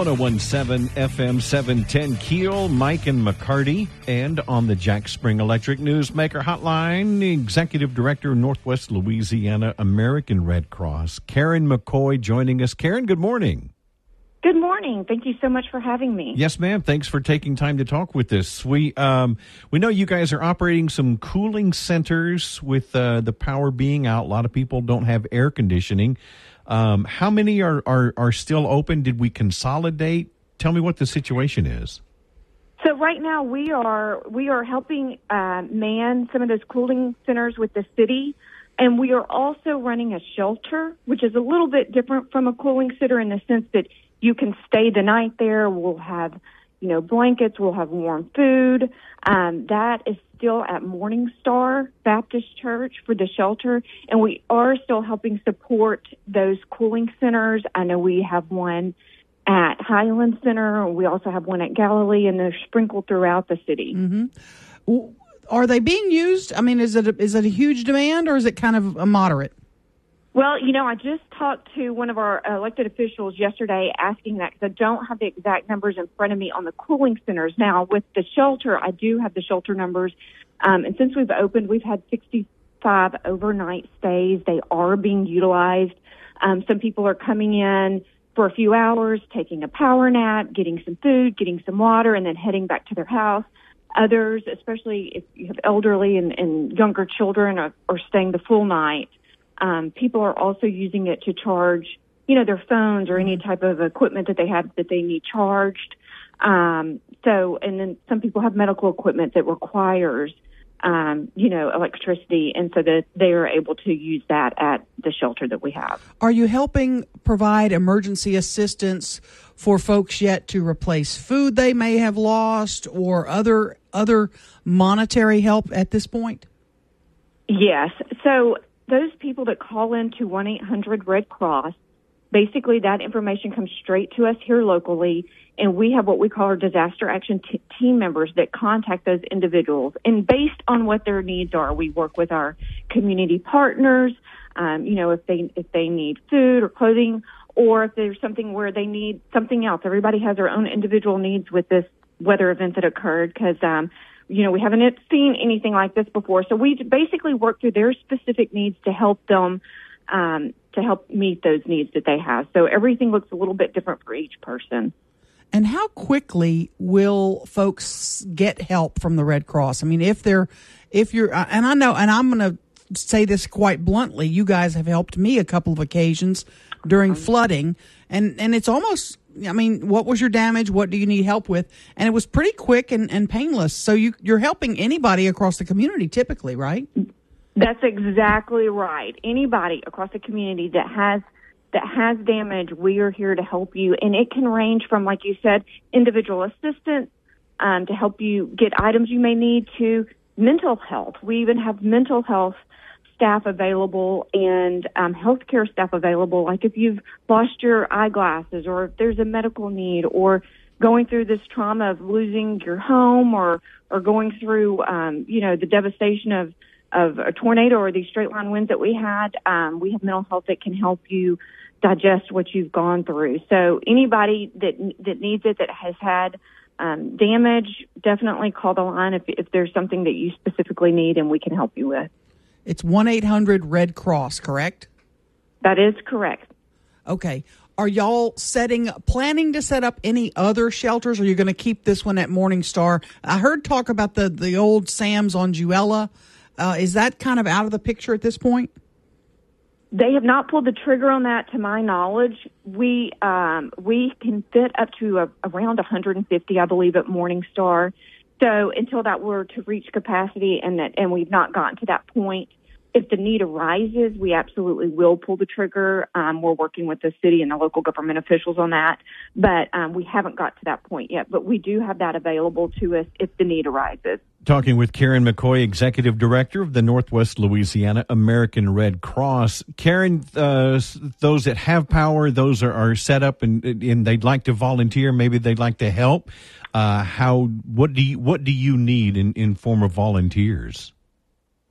One zero one seven FM seven ten Keel, Mike and McCarty, and on the Jack Spring Electric Newsmaker Hotline, Executive Director Northwest Louisiana American Red Cross, Karen McCoy, joining us. Karen, good morning. Good morning. Thank you so much for having me. Yes, ma'am. Thanks for taking time to talk with us. We um, we know you guys are operating some cooling centers with uh, the power being out. A lot of people don't have air conditioning. Um, how many are, are are still open? Did we consolidate? Tell me what the situation is. So right now we are we are helping uh, man some of those cooling centers with the city, and we are also running a shelter, which is a little bit different from a cooling center in the sense that you can stay the night there. We'll have you know blankets. We'll have warm food. Um, that is still at Morning Star Baptist Church for the shelter, and we are still helping support those cooling centers. I know we have one at Highland Center. We also have one at Galilee, and they're sprinkled throughout the city. Mm-hmm. Are they being used? I mean, is it a, is it a huge demand or is it kind of a moderate? Well, you know, I just talked to one of our elected officials yesterday asking that because I don't have the exact numbers in front of me on the cooling centers. Now, with the shelter, I do have the shelter numbers. Um, and since we've opened, we've had 65 overnight stays. They are being utilized. Um, some people are coming in for a few hours, taking a power nap, getting some food, getting some water, and then heading back to their house. Others, especially if you have elderly and, and younger children, are, are staying the full night. Um, people are also using it to charge, you know, their phones or any type of equipment that they have that they need charged. Um, so, and then some people have medical equipment that requires, um, you know, electricity, and so that they are able to use that at the shelter that we have. Are you helping provide emergency assistance for folks yet to replace food they may have lost or other other monetary help at this point? Yes. So those people that call in to 1 800 Red Cross, basically that information comes straight to us here locally, and we have what we call our disaster action t- team members that contact those individuals. And based on what their needs are, we work with our community partners. Um, you know, if they if they need food or clothing, or if there's something where they need something else. Everybody has their own individual needs with this weather event that occurred because um, you know, we haven't seen anything like this before. So we basically work through their specific needs to help them, um, to help meet those needs that they have. So everything looks a little bit different for each person. And how quickly will folks get help from the Red Cross? I mean, if they're, if you're, and I know, and I'm going to say this quite bluntly, you guys have helped me a couple of occasions during flooding, and and it's almost I mean, what was your damage? What do you need help with? And it was pretty quick and, and painless. So you, you're helping anybody across the community typically, right? That's exactly right. Anybody across the community that has that has damage, we are here to help you. And it can range from, like you said, individual assistance um, to help you get items you may need to mental health. We even have mental health staff available and um, healthcare staff available. Like if you've lost your eyeglasses or if there's a medical need or going through this trauma of losing your home or, or going through, um, you know, the devastation of, of a tornado or these straight line winds that we had, um, we have mental health that can help you digest what you've gone through. So anybody that, that needs it that has had, um, damage, definitely call the line if, if there's something that you specifically need and we can help you with. It's 1 800 Red Cross, correct? That is correct. Okay. Are y'all setting, planning to set up any other shelters? Or are you going to keep this one at Morning Star? I heard talk about the, the old Sam's on Jewella. Uh, is that kind of out of the picture at this point? They have not pulled the trigger on that, to my knowledge. We um, we can fit up to a, around 150, I believe, at Morning Star. So until that were to reach capacity, and that and we've not gotten to that point, if the need arises, we absolutely will pull the trigger. Um, we're working with the city and the local government officials on that, but um, we haven't got to that point yet. But we do have that available to us if the need arises. Talking with Karen McCoy, Executive Director of the Northwest Louisiana American Red Cross. Karen, uh, those that have power, those are, are set up and, and they'd like to volunteer. Maybe they'd like to help. Uh, how? What do you What do you need in in form of volunteers?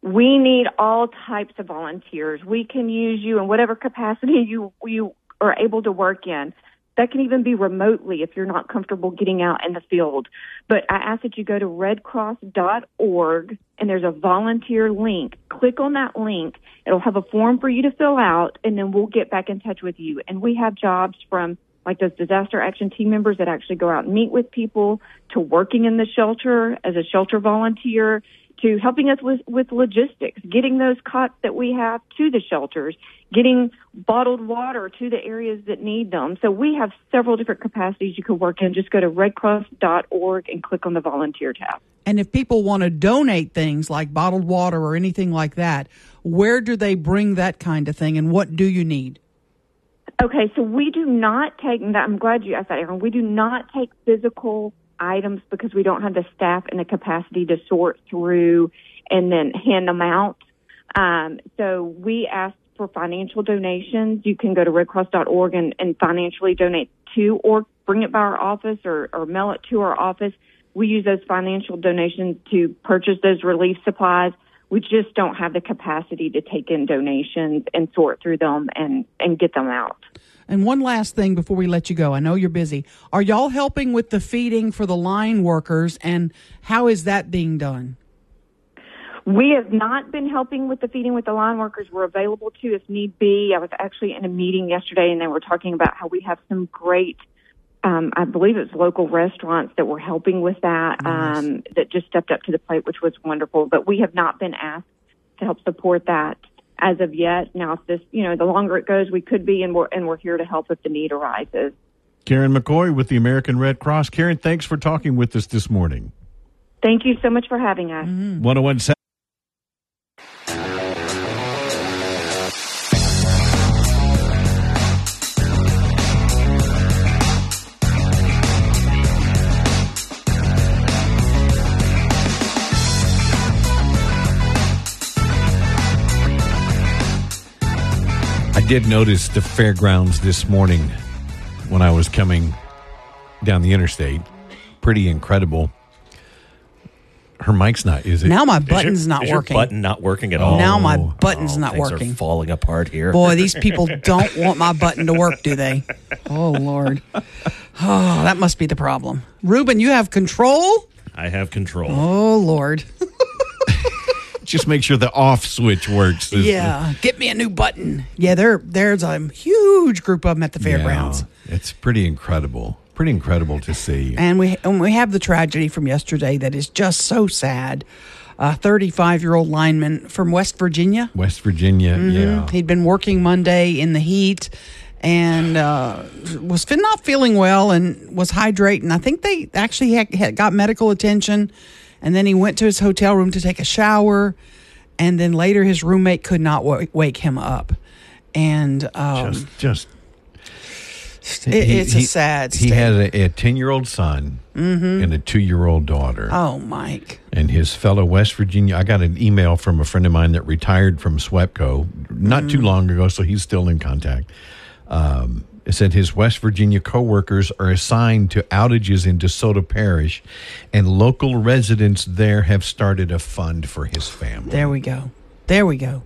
We need all types of volunteers. We can use you in whatever capacity you you are able to work in. That can even be remotely if you're not comfortable getting out in the field. But I ask that you go to redcross.org and there's a volunteer link. Click on that link. It'll have a form for you to fill out and then we'll get back in touch with you. And we have jobs from like those disaster action team members that actually go out and meet with people to working in the shelter as a shelter volunteer to helping us with, with logistics, getting those cots that we have to the shelters, getting bottled water to the areas that need them. So we have several different capacities you could work in. Just go to redcross.org and click on the volunteer tab. And if people want to donate things like bottled water or anything like that, where do they bring that kind of thing and what do you need? Okay, so we do not take, that I'm glad you asked that, Aaron. We do not take physical items because we don't have the staff and the capacity to sort through and then hand them out. Um, so we ask for financial donations. You can go to redcross.org and, and financially donate to or bring it by our office or, or mail it to our office. We use those financial donations to purchase those relief supplies. We just don't have the capacity to take in donations and sort through them and, and get them out. And one last thing before we let you go. I know you're busy. Are y'all helping with the feeding for the line workers and how is that being done? We have not been helping with the feeding with the line workers. We're available to if need be. I was actually in a meeting yesterday and they were talking about how we have some great um, I believe it's local restaurants that were helping with that, nice. um, that just stepped up to the plate, which was wonderful. But we have not been asked to help support that as of yet. Now, if this, you know, the longer it goes, we could be, and we're and we're here to help if the need arises. Karen McCoy with the American Red Cross. Karen, thanks for talking with us this morning. Thank you so much for having us. Mm-hmm. 1017. Did notice the fairgrounds this morning when I was coming down the interstate. Pretty incredible. Her mic's not, is it? Now my button's your, not is working. Your button not working at all. Now my oh. button's oh, not things working. Are falling apart here. Boy, these people don't want my button to work, do they? Oh Lord. Oh, that must be the problem. Ruben, you have control? I have control. Oh Lord. just make sure the off switch works. Yeah, get me a new button. Yeah, there there's a huge group of them at the fairgrounds. Yeah, it's pretty incredible. Pretty incredible to see. And we and we have the tragedy from yesterday that is just so sad. A 35 year old lineman from West Virginia. West Virginia, mm-hmm. yeah. He'd been working Monday in the heat and uh, was not feeling well and was hydrating. I think they actually had, had got medical attention and then he went to his hotel room to take a shower. And then later, his roommate could not w- wake him up. And um, just, just it, he, it's a sad. He had a ten-year-old son mm-hmm. and a two-year-old daughter. Oh, Mike! And his fellow West Virginia. I got an email from a friend of mine that retired from SWEPCO not mm-hmm. too long ago, so he's still in contact. Um, it said his West Virginia coworkers are assigned to outages in DeSoto Parish, and local residents there have started a fund for his family. There we go. There we go.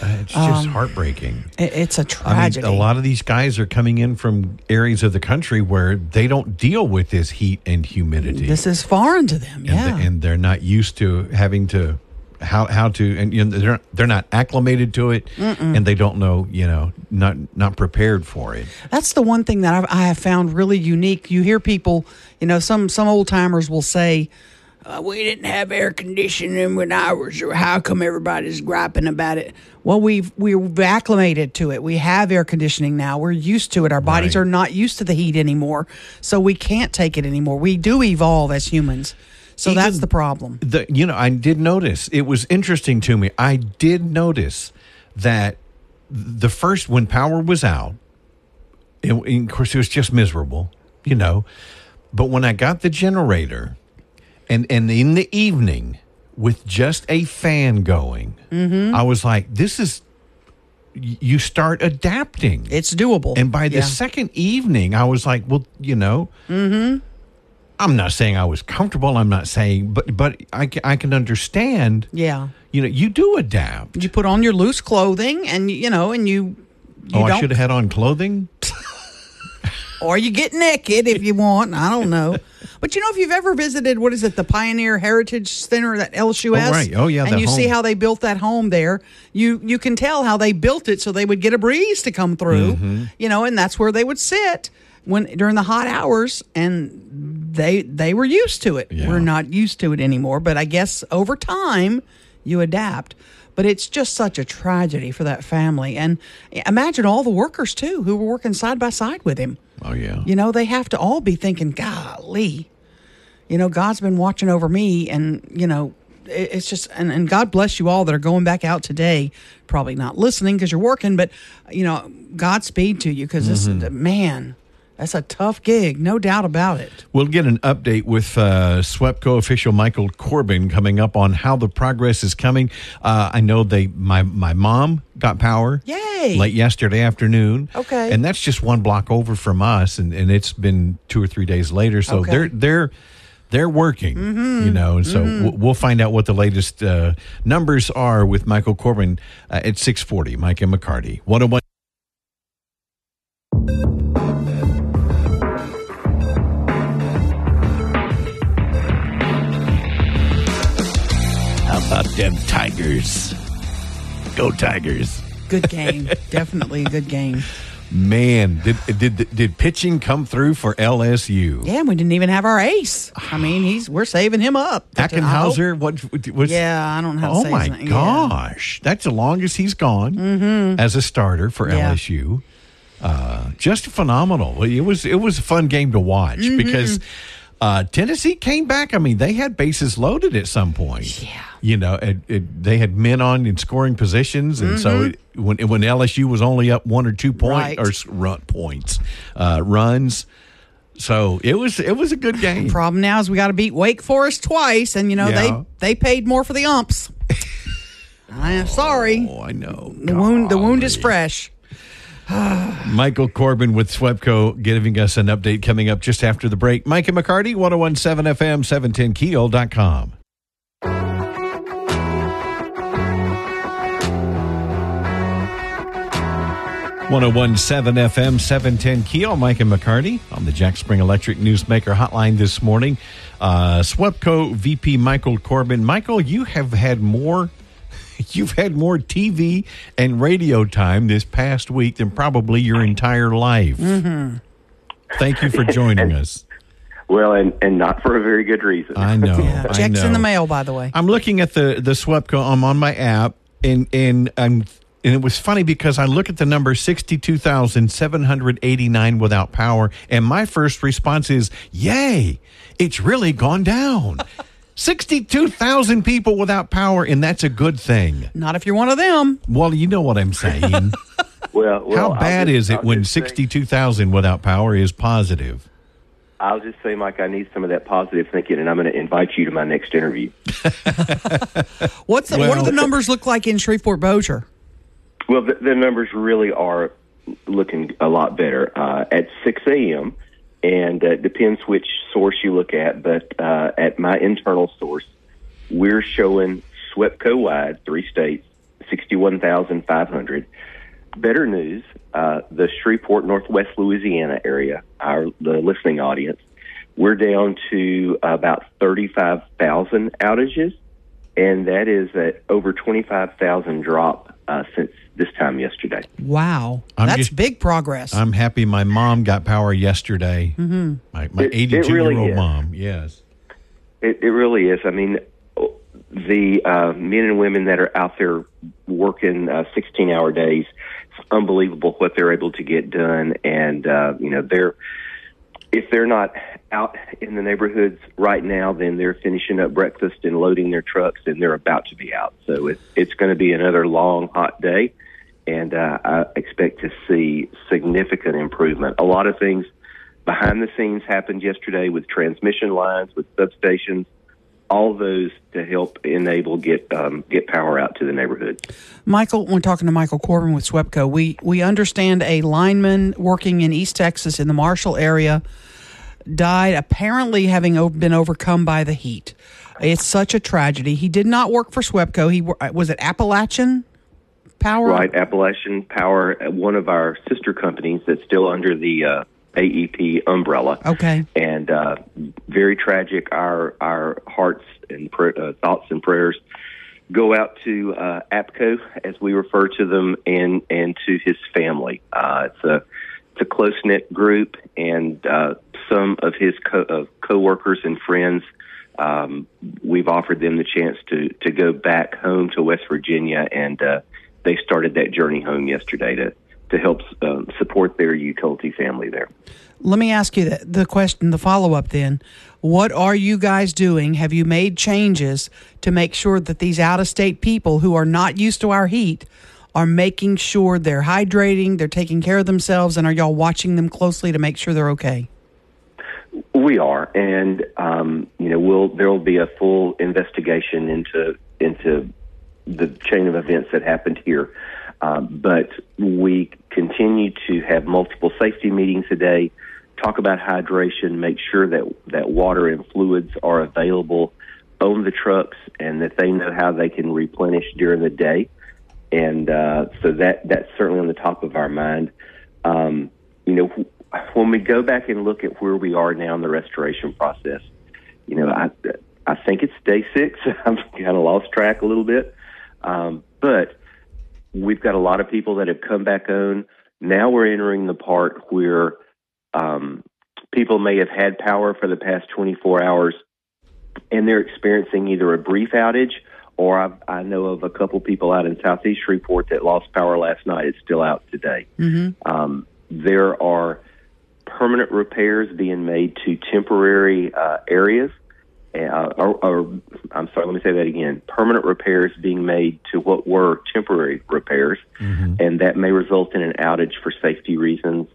Uh, it's just um, heartbreaking. It, it's a tragedy. I mean, a lot of these guys are coming in from areas of the country where they don't deal with this heat and humidity. This is foreign to them, yeah. And, the, and they're not used to having to how how to and you know, they're they're not acclimated to it Mm-mm. and they don't know you know not not prepared for it. That's the one thing that I've, I have found really unique. You hear people you know some some old timers will say uh, we didn't have air conditioning when I was or how come everybody's griping about it? Well we've we've acclimated to it. We have air conditioning now. We're used to it. Our bodies right. are not used to the heat anymore so we can't take it anymore. We do evolve as humans So Even that's the problem. The you know I did notice it was interesting to me. I did notice that the first when power was out, it, of course it was just miserable, you know. But when I got the generator, and and in the evening with just a fan going, Mm-hmm. I was like, this is. You start adapting. It's doable. And by the Yeah. second evening, I was like, well, you know, I'm not saying I was comfortable. I'm not saying, but but I, I can understand. yeah. You know, you do adapt. You put on your loose clothing and you know and you you oh, I should have had on clothing. or you get naked if you want. I don't know. But you know, if you've ever visited, what is it, the Pioneer Heritage Center that LSUS? Oh, right. Oh, yeah, And you see how they built that home there. You you can tell how they built it so they would get a breeze to come through. Mm-hmm. You know, and that's where they would sit when during the hot hours, and they they were used to it. Yeah. We're not used to it anymore. But I guess over time you adapt. But it's just such a tragedy for that family. And imagine all the workers too who were working side by side with him. Oh yeah. You know, they have to all be thinking, golly, you know, God's been watching over me. And, you know, it's just, and, and God bless you all that are going back out today. Probably not listening because you're working, but, you know, Godspeed to you because this, is a man, that's a tough gig, no doubt about it. We'll get an update with uh, SWEPCO official Michael Corbin coming up on how the progress is coming. Uh, I know they my my mom got power. Yay. Late yesterday afternoon. Okay. And that's just one block over from us, and, and it's been two or three days later. So Okay. they're they're they're working, you know, and so we'll, we'll find out what the latest uh, numbers are with Michael Corbin uh, at six forty. Mike and McCarty, one hundred one. Them Tigers? Go Tigers! Good game. Definitely a good game. Man, did did did pitching come through for LSU? Yeah, we didn't even have our ace. I mean, he's we're saving him up. Ackenhausen, what was? Yeah, I don't know how to Oh say my name. Yeah. gosh, that's the longest he's gone as a starter for Yeah. LSU. Uh, just phenomenal. It was it was a fun game to watch Mm-hmm. because uh, Tennessee came back. I mean, they had bases loaded at some point. Yeah. you know, it, it, they had men on in scoring positions, and so it, when when LSU was only up one or two point Mm-hmm. Right. or run points uh, runs. So it was it was a good game. Problem now is we got to beat Wake Forest twice, and you know Yeah. they they paid more for the umps. I am sorry. Oh, I know. The wound the wound is fresh. Michael Corbin with SWEPCO giving us an update coming up just after the break. Mike and McCarty, 1017 FM, 710keel.com. One zero one seven FM seven ten Keel. Mike and McCarty on the Jack Spring Electric Newsmaker Hotline this morning. Uh, SWEPCO VP Michael Corbin. Michael, you have had more You've had more TV and radio time this past week than probably your entire life. Mm-hmm. Thank you for joining us. Well, and, and not for a very good reason. I know. Yeah, I checks in the mail, by the way. I'm looking at the the SWEPCO. I'm on my app, and and I'm and it was funny because I look at the number sixty two thousand seven hundred eighty nine without power, and my first response is, "Yay! It's really gone down." Sixty two thousand people without power, and that's a good thing. Not if you're one of them. Well, you know what I'm saying. Well, well How bad just- is it I'll when sixty-two thousand without power is positive? I'll just say, Mike, I need some of that positive thinking, and I'm going to invite you to my next interview. What's the, what do the numbers look like in Shreveport Bossier? Well, the, the numbers really are looking a lot better uh, at 6 a.m. And it depends which source you look at, but uh, at my internal source, we're showing SWEPCO wide, three states, 61,500. Better news, uh, the Shreveport, Northwest Louisiana area, our the listening audience, we're down to about 35,000 outages, and that is at over 25,000 drop uh, since this time yesterday. Wow, I'm that's just- big progress. I'm happy my mom got power yesterday. Mm-hmm. My, my It- it 82 really year old is. mom. Yes. It, it really is. I mean, the uh, men and women that are out there working uh, 16 hour days, it's unbelievable what they're able to get done. And, uh, you know, they're, if they're not out in the neighborhoods right now. Then they're finishing up breakfast and loading their trucks, and they're about to be out. So it, it's going to be another long, hot day, and uh, I expect to see significant improvement. A lot of things behind the scenes happened yesterday with transmission lines, with substations, all those to help enable get um, get power out to the neighborhood. Michael, we're talking to Michael Corbin with SWEPCO. We we understand a lineman working in East Texas in the Marshall area died, apparently having been overcome by the heat. It's such a tragedy. He did not work for SWEPCO. He uh, was it Appalachian Power. Right, Appalachian Power, uh, one of our sister companies that's still under the uh, AEP umbrella. Okay. and uh, very tragic. Our our hearts and pr- uh, thoughts and prayers go out to uh, APCO, as we refer to them, and and to his family. Uh, it's a it's a close knit group, and uh, some of his co- uh, coworkers and friends. Um, we've offered them the chance to to go back home to West Virginia, and uh, they started that journey home yesterday to to help um, support their utility family there. Let me ask you the, the question, the follow up then. What are you guys doing? Have you made changes to make sure that these out of state people who are not used to our heat are making sure they're hydrating, they're taking care of themselves, and are y'all watching them closely to make sure they're okay? We are, and um, you know, we'll there will be a full investigation into into the chain of events that happened here. Um, but we continue to have multiple safety meetings a day, talk about hydration, make sure that that water and fluids are available on the trucks, and that they know how they can replenish during the day. And uh, so that that's certainly on the top of our mind. Um, you know, when we go back and look at where we are now in the restoration process, you know, I I think it's day six. I've kind of lost track a little bit, um, but we've got a lot of people that have come back on. Now we're entering the part where um, people may have had power for the past 24 hours, and they're experiencing either a brief outage or I've, I know of a couple people out in Southeast Shreveport that lost power last night. It's still out today. Um, there are permanent repairs being made to temporary uh, areas. Uh, or, or I'm sorry, let me say that again. Permanent repairs being made to what were temporary repairs, and that may result in an outage for safety reasons.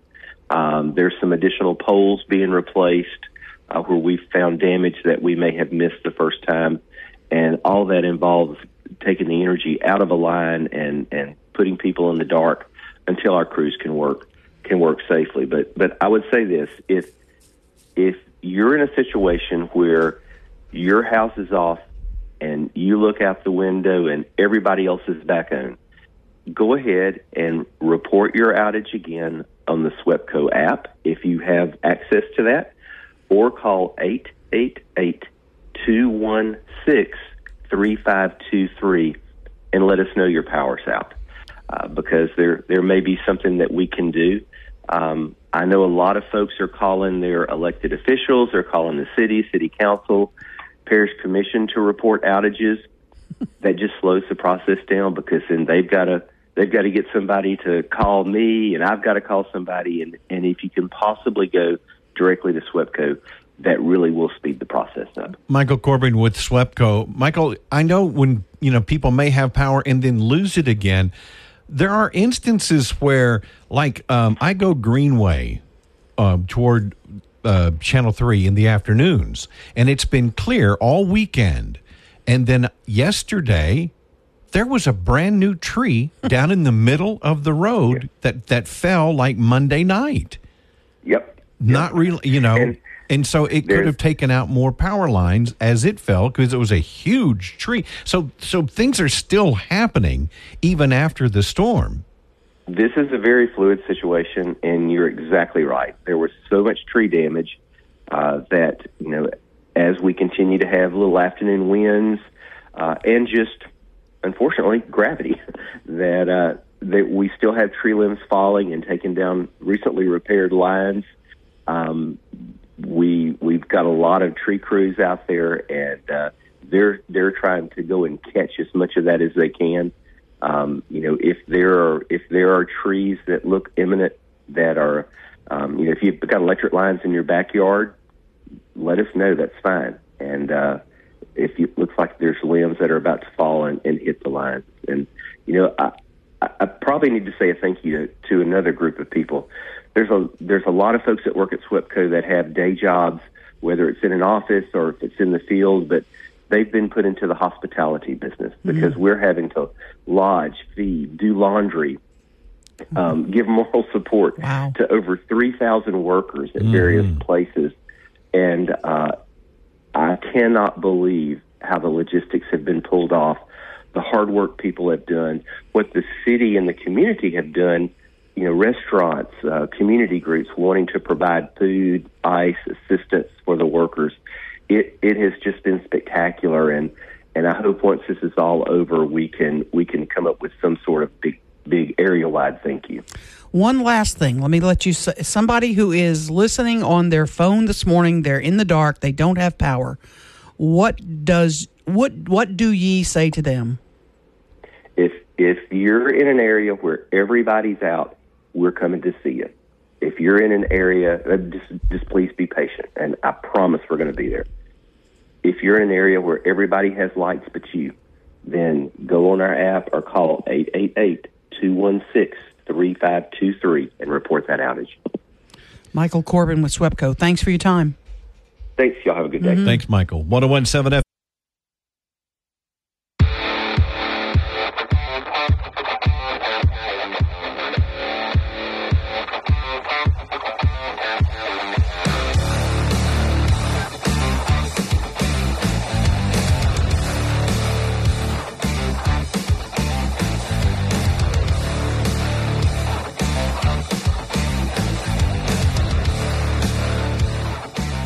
Um, there's some additional poles being replaced uh, where we've found damage that we may have missed the first time, and all that involves taking the energy out of a line and and putting people in the dark until our crews can work can work safely. But but I would say this: if if you're in a situation where your house is off and you look out the window and everybody else is back on, go ahead and report your outage again on the SWEPCO app if you have access to that, or call 888 216 3523 and let us know your power's out. Uh, because there there may be something that we can do. Um, I know a lot of folks are calling their elected officials, they're calling the city, city council, parish commission to report outages. that just slows the process down because then they've got to they've got to get somebody to call me, and I've got to call somebody, and and if you can possibly go directly to SWEPCO, that really will speed the process up. Michael Corbin with SWEPCO. Michael, I know when you know people may have power and then lose it again. There are instances where, like, um, I go Greenway uh, toward uh, Channel Three in the afternoons, and it's been clear all weekend. And then yesterday, there was a brand new tree down in the middle of the road that that fell like Monday night. Yep. Not really, you know. And And so it could have taken out more power lines as it fell because it was a huge tree. So so things are still happening even after the storm. This is a very fluid situation, and you're exactly right. There was so much tree damage uh, that you know, as we continue to have little afternoon winds uh, and just unfortunately gravity, that uh, that we still have tree limbs falling and taking down recently repaired lines. Um, we we've got a lot of tree crews out there, and uh, they're they're trying to go and catch as much of that as they can. Um, you know, if there are if there are trees that look imminent that are, um, you know, if you've got electric lines in your backyard, let us know. That's fine. And uh, if it looks like there's limbs that are about to fall and, and hit the lines, and you know, I, I, probably need to say a thank you to, to another group of people. There's a there's a lot of folks that work at SWEPCO that have day jobs, whether it's in an office or if it's in the field, but they've been put into the hospitality business because we're having to lodge, feed, do laundry, um, give moral support Wow. to over 3,000 workers at various places. And uh, I cannot believe how the logistics have been pulled off, the hard work people have done, what the city and the community have done. You know, restaurants, uh, community groups wanting to provide food, ice, assistance for the workers. It it has just been spectacular, and and I hope once this is all over, we can we can come up with some sort of big big area wide thank you. One last thing. Let me let you say somebody who is listening on their phone this morning, they're in the dark, they don't have power. What does what what do ye say to them? if if you're in an area where everybody's out, we're coming to see you. If you're in an area, uh, just just please be patient, and I promise we're going to be there. If you're in an area where everybody has lights but you, then go on our app or call 888-216-3523 and report that outage. Michael Corbin with SWEPCO. Thanks for your time. Thanks. Y'all have a good day. Thanks, Michael. 1017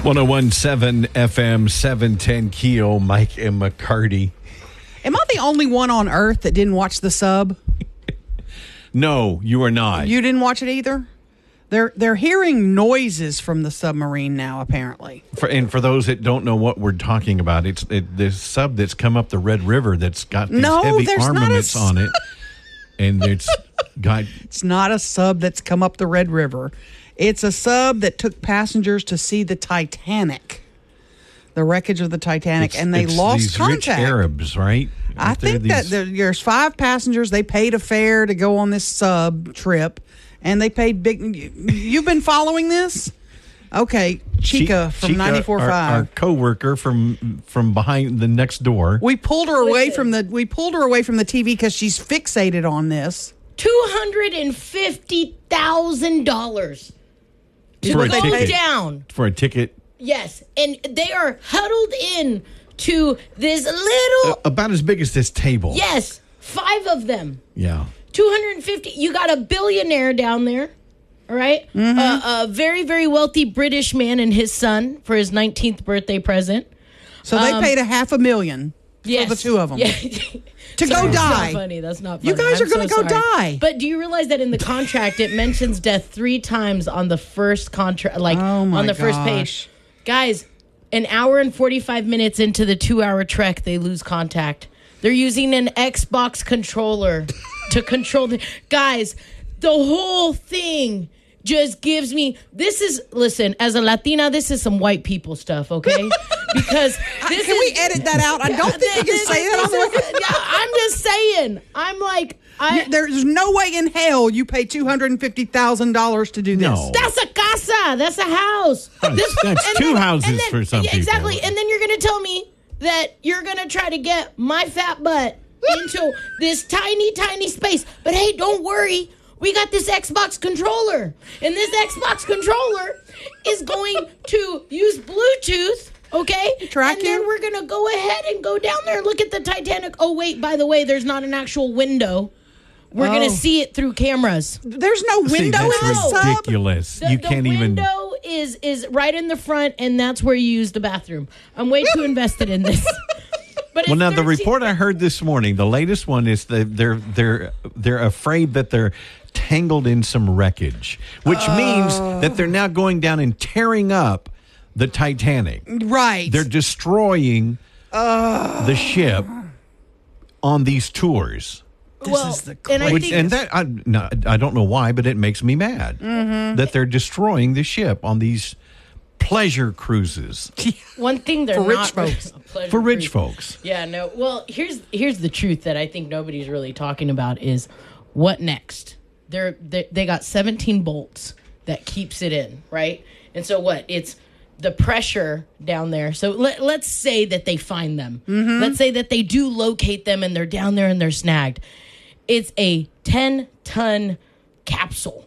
F. One zero one seven FM seven ten Keel Mike and McCarty. Am I the only one on earth that didn't watch the sub? No, you are not. You didn't watch it either? They're they're hearing noises from the submarine now apparently. For, and for those that don't know what we're talking about, it's it, the sub that's come up the Red River that's got these No, heavy there's not a armaments on it, and it's got It's not a sub that's come up the Red River. It's a sub that took passengers to see the Titanic. The wreckage of the Titanic it's- and they it's lost these contact. rich Arabs, right? I Aren't there think that these- there, there's five passengers. They paid a fare to go on this sub trip, and they paid big. you- You've been following this, okay? Chica Chi- from Chica, ninety four our, our five. coworker from from behind the next door. We pulled her away from the. We pulled her away from the TV because she's fixated on this. Two hundred and fifty thousand dollars to For a go ticket. down. for a ticket Yes, and they are huddled in to this little. about as big as this table. yes, five of them. Yeah. 250 you got a billionaire down there all right? Mm-hmm. Uh, a very very wealthy british man and his son for his 19th birthday present So they paid a half a million yes. for the two of them yeah. to go Sorry, that's die. not funny that's not funny. You guys I'm are gonna so go sorry. die. but do you realize that in the contract it mentions death three times on the first contract like Oh, my on the first gosh. page guys an hour and 45 minutes into the two hour trek they lose contact they're using an xbox controller to control the guys the whole thing just gives me this is listen as a latina this is some white people stuff okay because this Can is we edit that out? I don't think you can this- say that on this the. is- yeah, i'm just saying i'm like I, There's no way in hell you pay two hundred and fifty thousand dollars to do this. No. That's a casa. That's a house. This- that's and two houses and for some yeah, people. Exactly. And then you're going to tell me that you're going to try to get my fat butt into this tiny, tiny space. But hey, don't worry. We got this Xbox controller. And this Xbox controller is going to use Bluetooth. Okay, Track and then we're gonna go ahead and go down there and look at the Titanic. Oh wait, by the way, there's not an actual window. We're Oh. gonna see it through cameras. There's no See, window that's in the sub. ridiculous. The, you the can't even. The window is is right in the front, and that's where you use the bathroom. I'm way too invested in this. But Well, it's now the report I heard this morning, the latest one is that they're they're they're afraid that they're tangled in some wreckage, which means that they're now going down and tearing up the Titanic. Right. They're destroying the ship on these tours. well, is the and I Which and that I no, I don't know why, but it makes me mad Mm-hmm. that they're destroying the ship on these pleasure cruises One thing they're For rich not folks. for rich cruise. folks. Yeah, no. Well, here's here's the truth that I think nobody's really talking about is what next. They're they, they got 17 bolts that keeps it in, right? And so what? It's the pressure down there. So let, let's say that they find them. Mm-hmm. Let's say that they do locate them and they're down there and they're snagged. It's a 10 ton capsule.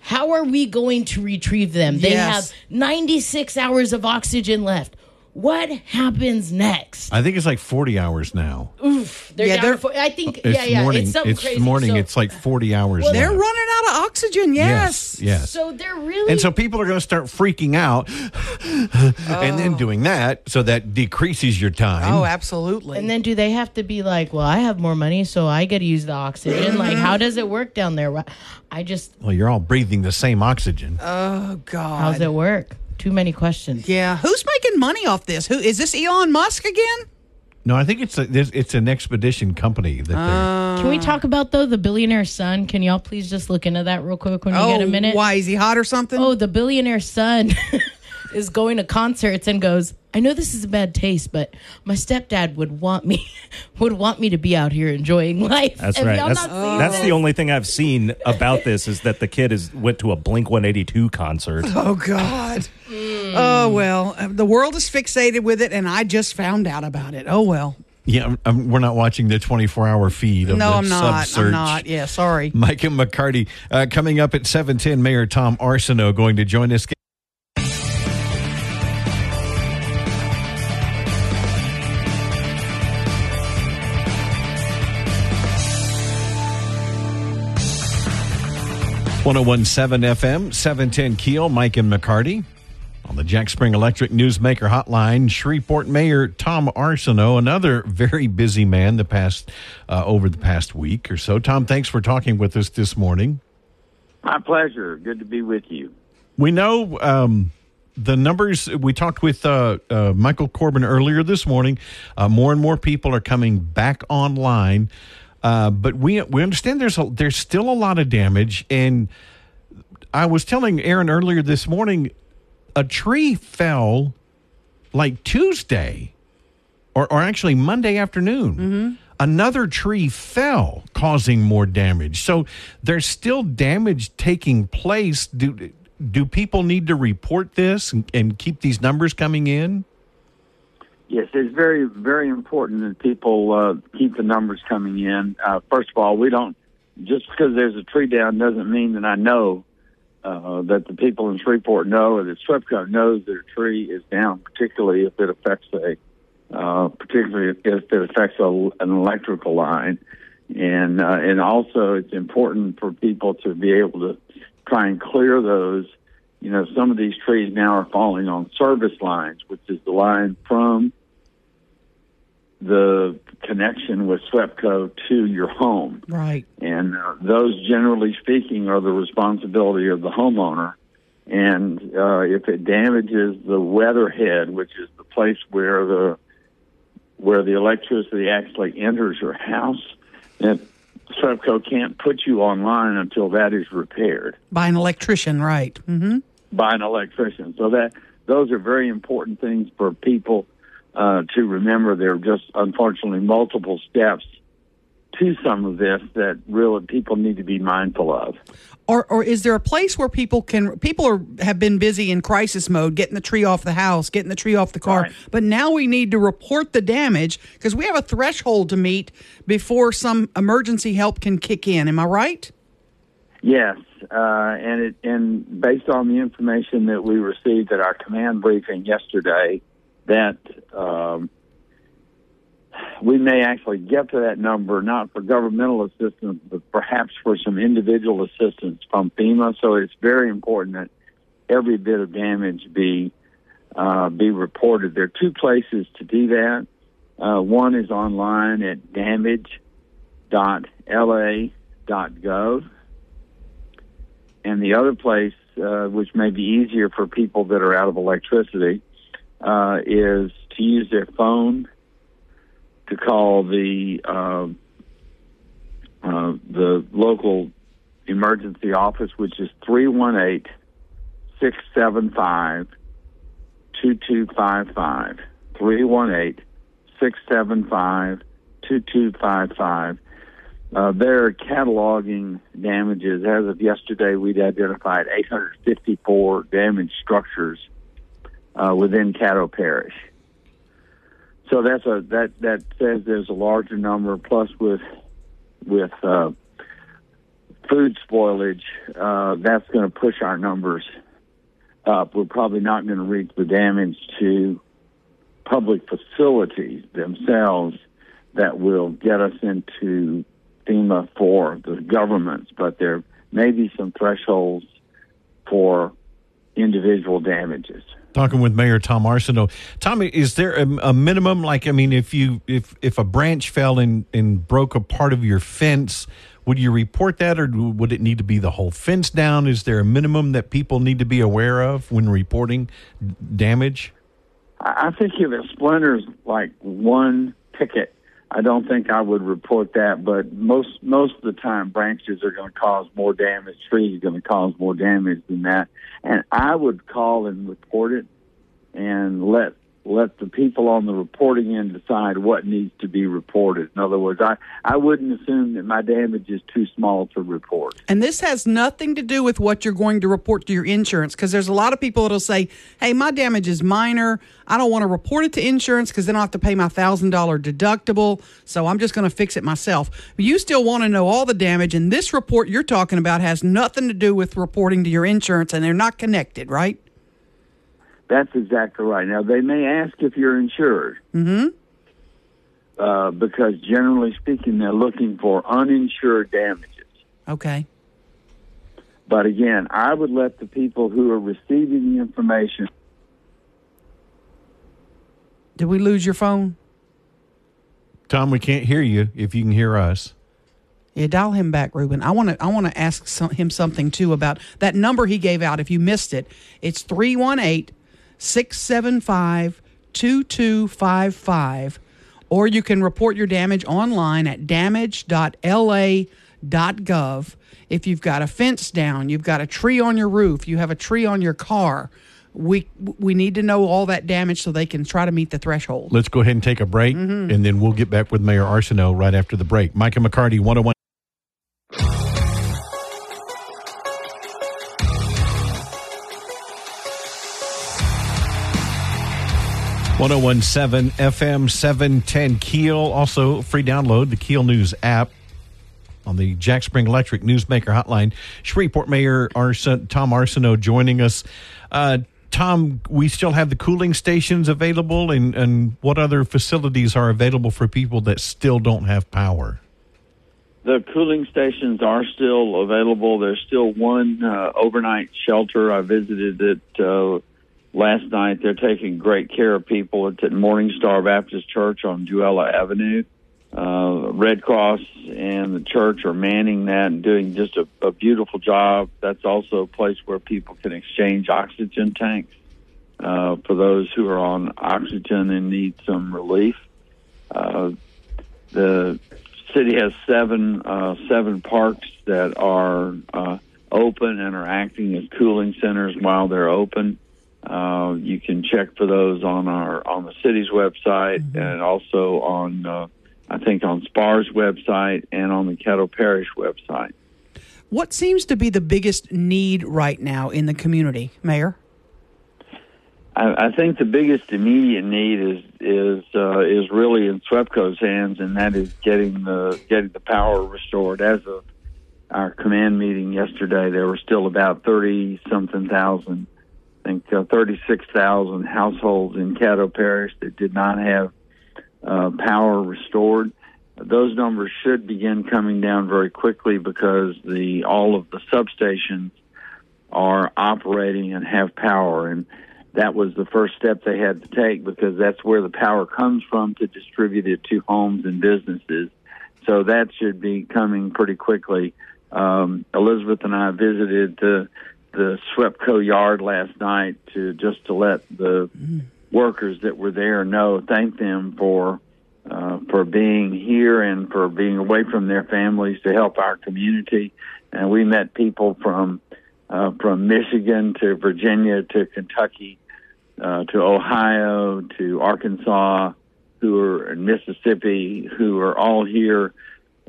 How are we going to retrieve them? They Yes. have 96 hours of oxygen left. What happens next? I think it's like 40 hours now. They're Yeah, down they're- for, I think, It's yeah, yeah, morning. it's something it's crazy. morning. So, it's like 40 hours. Well, now. They're running out of oxygen. Yes. Yes. Yes. so they're really, and so people are going to start freaking out and then oh. doing that. So that decreases your time. Oh, absolutely. and then do they have to be like, well, I have more money, so I get to use the oxygen? like, how does it work down there? I just, well, you're all breathing the same oxygen. oh God. how's it work? Too many questions. Yeah. Who's making money off this? Who is this? Elon Musk again? no, I think it's a, it's an expedition company that oh. Can we talk about though the billionaire son? Can y'all please just look into that real quick when you oh, get a oh, minute? why is he hot or something? Oh, the billionaire son is going to concerts and goes, I know this is a bad taste, but my stepdad would want me would want me to be out here enjoying life. That's Have right. That's, not that's the only thing I've seen about this is that the kid is went to a Blink 182 concert. Oh God. Oh well, uh, the world is fixated with it, and I just found out about it. Oh well. they're yeah. I'm, we're not watching the 24 hour feed of No, the I'm not. sub-search. I'm not. Yeah, sorry. Mike and McCarty uh, coming up at 710. Mayor Tom Arceneaux going to join us. One zero one seven FM seven ten Keel. Mike and McCarty on the Jack Spring Electric Newsmaker Hotline. Shreveport Mayor Tom Arceneaux, another very busy man the past uh, over the past week or so. Tom, thanks for talking with us this morning. My pleasure. Good to be with you. We know um, the numbers. We talked with uh, uh, Michael Corbin earlier this morning. Uh, more and more people are coming back online, uh, but we we understand there's a, there's still a lot of damage. And I was telling Aaron earlier this morning, a tree fell like Tuesday, or or actually Monday afternoon. Another tree fell, causing more damage. So there's still damage taking place. Do do people need to report this and, and keep these numbers coming in? Yes, it's very, very important that people uh, keep the numbers coming in. Uh, first of all, we don't just because there's a tree down doesn't mean that I know uh, that the people in Shreveport know or that SWEPCO knows a tree is down, particularly if it affects a, uh, particularly if it affects a, an electrical line, and uh, and also it's important for people to be able to try and clear those. You know, some of these trees now are falling on service lines, which is the line from the connection with SWEPCO to your home. Right. And uh, those, generally speaking, are the responsibility of the homeowner. And uh, if it damages the weatherhead, which is the place where the where the electricity actually enters your house, then SWEPCO can't put you online until that is repaired By an electrician, right? Mm-hmm. by an electrician. So that those are very important things for people uh, to remember. There are just unfortunately multiple steps to some of this that really people need to be mindful of. Or, or is there a place where people can people are have been busy in crisis mode, getting the tree off the house, getting the tree off the car, Right. but now we need to report the damage because we have a threshold to meet before some emergency help can kick in. Am I right? Yes, uh, and it and based on the information that we received at our command briefing yesterday, that um, we may actually get to that number not for governmental assistance, but perhaps for some individual assistance from FEMA. So it's very important that every bit of damage be uh, be reported. There are two places to do that. Uh, one is online at damage.la.gov and the other place, uh, which may be easier for people that are out of electricity, uh, is to use their phone to call the uh, uh, the local emergency office, which is 318 675 2255. 318 675 2255. Uh, they're cataloging damages. As of yesterday, we'd identified 854 damaged structures uh, within Caddo Parish. So that's a that that says there's a larger number. Plus, with with uh, food spoilage, uh, that's going to push our numbers up. We're probably not going to reach the damage to public facilities themselves that will get us into FEMA for the governments, but there may be some thresholds for individual damages. Talking with Mayor Tom Arceneaux. Tommy, is there a, a, minimum? Like, I mean, if you if if a branch fell and and broke a part of your fence, would you report that, or would it need to be the whole fence down? Is there a minimum that people need to be aware of when reporting damage? I think if it splinters like one picket I don't think I would report that, but most most of the time, branches are going to cause more damage. Trees are going to cause more damage than that, and I would call and report it, and let let the people on the reporting end decide what needs to be reported. In other words, I, I wouldn't assume that my damage is too small to report. And this has nothing to do with what you're going to report to your insurance because there's a lot of people that'll say, hey, my damage is minor. I don't want to report it to insurance because then I'll have to pay my $1,000 deductible. So I'm just going to fix it myself. You still want to know all the damage. And this report you're talking about has nothing to do with reporting to your insurance and they're not connected, right? That's exactly right. Now they may ask if you're insured. Mm-hmm. Uh, because generally speaking, they're looking for uninsured damages. Okay. But again, I would let the people who are receiving the information. Did we lose your phone? Tom, we can't hear you. If you can hear us. Yeah, dial him back, Ruben. I want to. I want to ask some, him something too about that number he gave out. If you missed it, it's three one eight 675 2255. Or you can report your damage online at damage.la.gov. If you've got a fence down, you've got a tree on your roof, you have a tree on your car, we we need to know all that damage so they can try to meet the threshold. Let's go ahead and take a break, mm-hmm. and then we'll get back with Mayor Arceneaux right after the break. Micah McCarty, 101. 1017 FM 710 Keel. Also, free download the Keel News app on the Jack Spring Electric Newsmaker hotline. Shreveport Mayor Tom Arceneaux joining us. Uh, Tom, we still have the cooling stations available, and, and what other facilities are available for people that still don't have power? The cooling stations are still available. There's still one uh, overnight shelter. I visited it uh, last night. They're taking great care of people at Morning Star Baptist Church on Jewella Avenue. Uh, Red Cross and the church are manning that and doing just a, a beautiful job. That's also a place where people can exchange oxygen tanks uh, for those who are on oxygen and need some relief. Uh, the city has seven uh, seven parks that are uh, open and are acting as cooling centers while they're open. Uh, you can check for those on our on the city's website mm-hmm. and also on uh, I think on SPAR's website and on the Caddo Parish website. What seems to be the biggest need right now in the community, Mayor? I, I think the biggest immediate need is is uh, is really in SWEPCO's hands, and that is getting the getting the power restored. As of our command meeting yesterday, there were still about thirty something thousand think uh, 36,000 households in Caddo Parish that did not have uh, power restored. Those numbers should begin coming down very quickly because the all of the substations are operating and have power, and that was the first step they had to take because that's where the power comes from to distribute it to homes and businesses. So that should be coming pretty quickly. Um, Elizabeth and I visited the the SWEPCO yard last night to just to let the mm. workers that were there know, thank them for uh, for being here and for being away from their families to help our community. And we met people from uh, from Michigan to Virginia to Kentucky uh, to Ohio, to Arkansas, who are in Mississippi, who are all here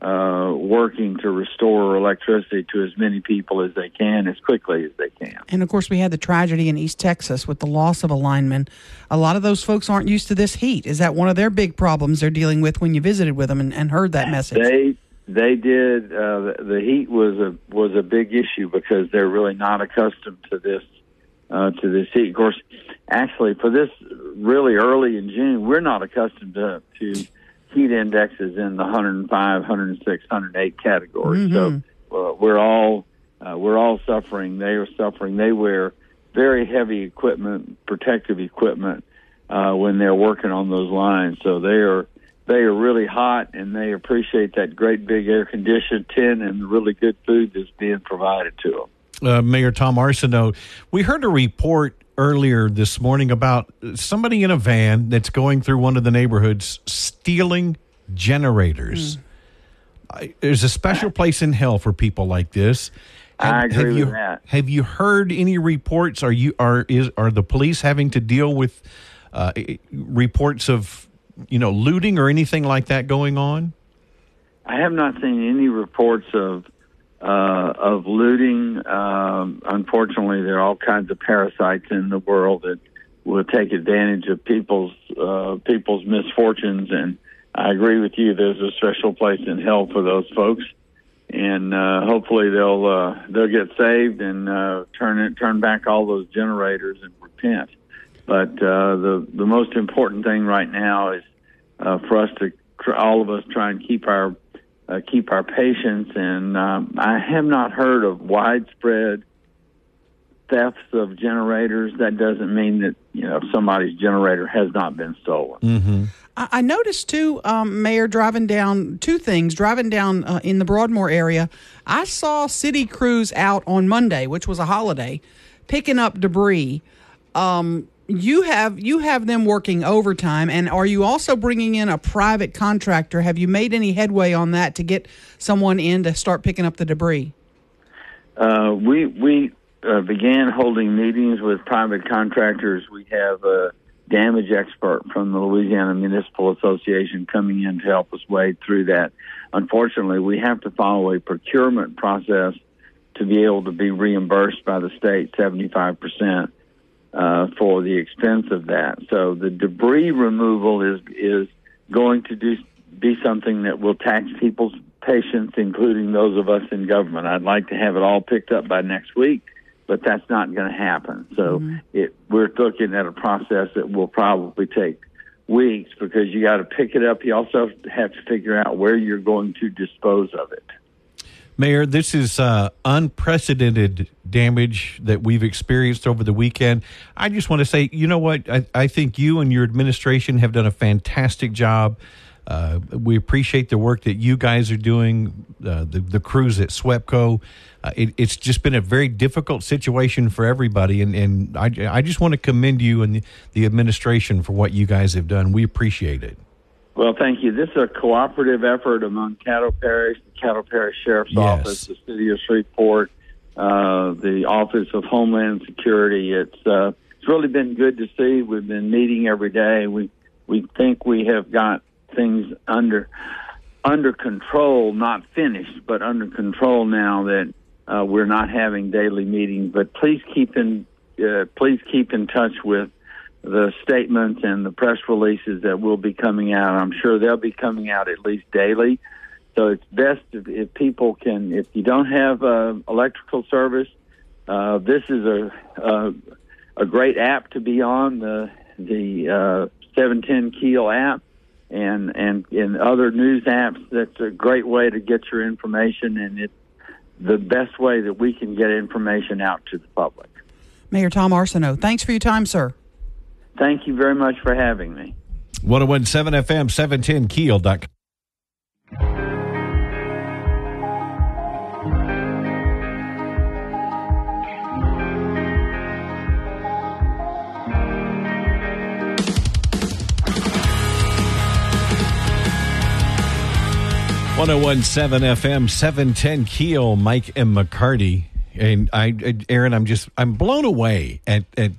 uh, working to restore electricity to as many people as they can as quickly as they can. And of course, we had the tragedy in East Texas with the loss of a lineman. A lot of those folks aren't used to this heat. Is that one of their big problems they're dealing with when you visited with them and, and heard that message? They they did. Uh, the, heat was a was a big issue because they're really not accustomed to this uh, to this heat. Of course, actually, for this really early in June, we're not accustomed to, to heat indexes in the 105, 106, 108 category. So uh, we're all uh, we're all suffering. They are suffering. They wear very heavy equipment, protective equipment, uh, when they're working on those lines. So they are they are really hot, and they appreciate that great big air conditioned tent and the really good food that's being provided to them. uh, Mayor Tom Arceneaux. We heard a report earlier this morning about somebody in a van that's going through one of the neighborhoods stealing generators. I, there's a special place in hell for people like this. I agree with you, that. Have you heard any reports? Are you are is are the police having to deal with uh, reports of you know looting or anything like that going on? I have not seen any reports of uh, of looting. Um, unfortunately, there are all kinds of parasites in the world that will take advantage of people's uh, people's misfortunes. And I agree with you. There's a special place in hell for those folks, and uh, hopefully they'll uh, they'll get saved and uh, turn it turn back all those generators and repent. But uh, the the most important thing right now is uh, for us to all of us try and keep our uh, keep our patience. And um, I have not heard of widespread thefts of generators. That doesn't mean that you know somebody's generator has not been stolen. I I noticed too, um, Mayor, driving down two things. Driving down uh, in the Broadmoor area, I saw city crews out on Monday, which was a holiday, picking up debris. Um, you have you have them working overtime, and are you also bringing in a private contractor? Have you made any headway on that to get someone in to start picking up the debris? Uh, we we uh, began holding meetings with private contractors. We have a damage expert from the Louisiana Municipal Association coming in to help us wade through that. Unfortunately, we have to follow a procurement process to be able to be reimbursed by the state seventy five percent uh, for the expense of that. So the debris removal is is going to do be something that will tax people's patience, including those of us in government. I'd like to have it all picked up by next week, but that's not going to happen. So it, we're looking at a process that will probably take weeks because you got to pick it up. You also have to figure out where you're going to dispose of it. Mayor, this is uh, unprecedented damage that we've experienced over the weekend. I just want to say, you know what? I, I think you and your administration have done a fantastic job. Uh, we appreciate the work that you guys are doing, uh, the, the crews at SWEPCO. Uh, it, it's just been a very difficult situation for everybody, and, and I, I just want to commend you and the, the administration for what you guys have done. We appreciate it. Well, thank you. This is a cooperative effort among Caddo Parish, the Caddo Parish Sheriff's Yes. Office, the City of Shreveport, uh, the Office of Homeland Security. It's uh, it's really been good to see. We've been meeting every day. We we think we have got things under under control, not finished, but under control now that uh, we're not having daily meetings. But please keep in uh, please keep in touch with the statements and the press releases that will be coming out. I'm sure they'll be coming out at least daily. So it's best if, if people can, if you don't have uh, electrical service, uh, this is a, a a great app to be on the the uh, 710 Keel app and and in other news apps. That's a great way to get your information, and it's the best way that we can get information out to the public. Mayor Tom Arceneaux, thanks for your time, sir. Thank you very much for having me. 1017 FM, 710 Keel.com. One zero one seven FM oh seven ten Keel Mike and McCarty and I Aaron I'm just I'm blown away at at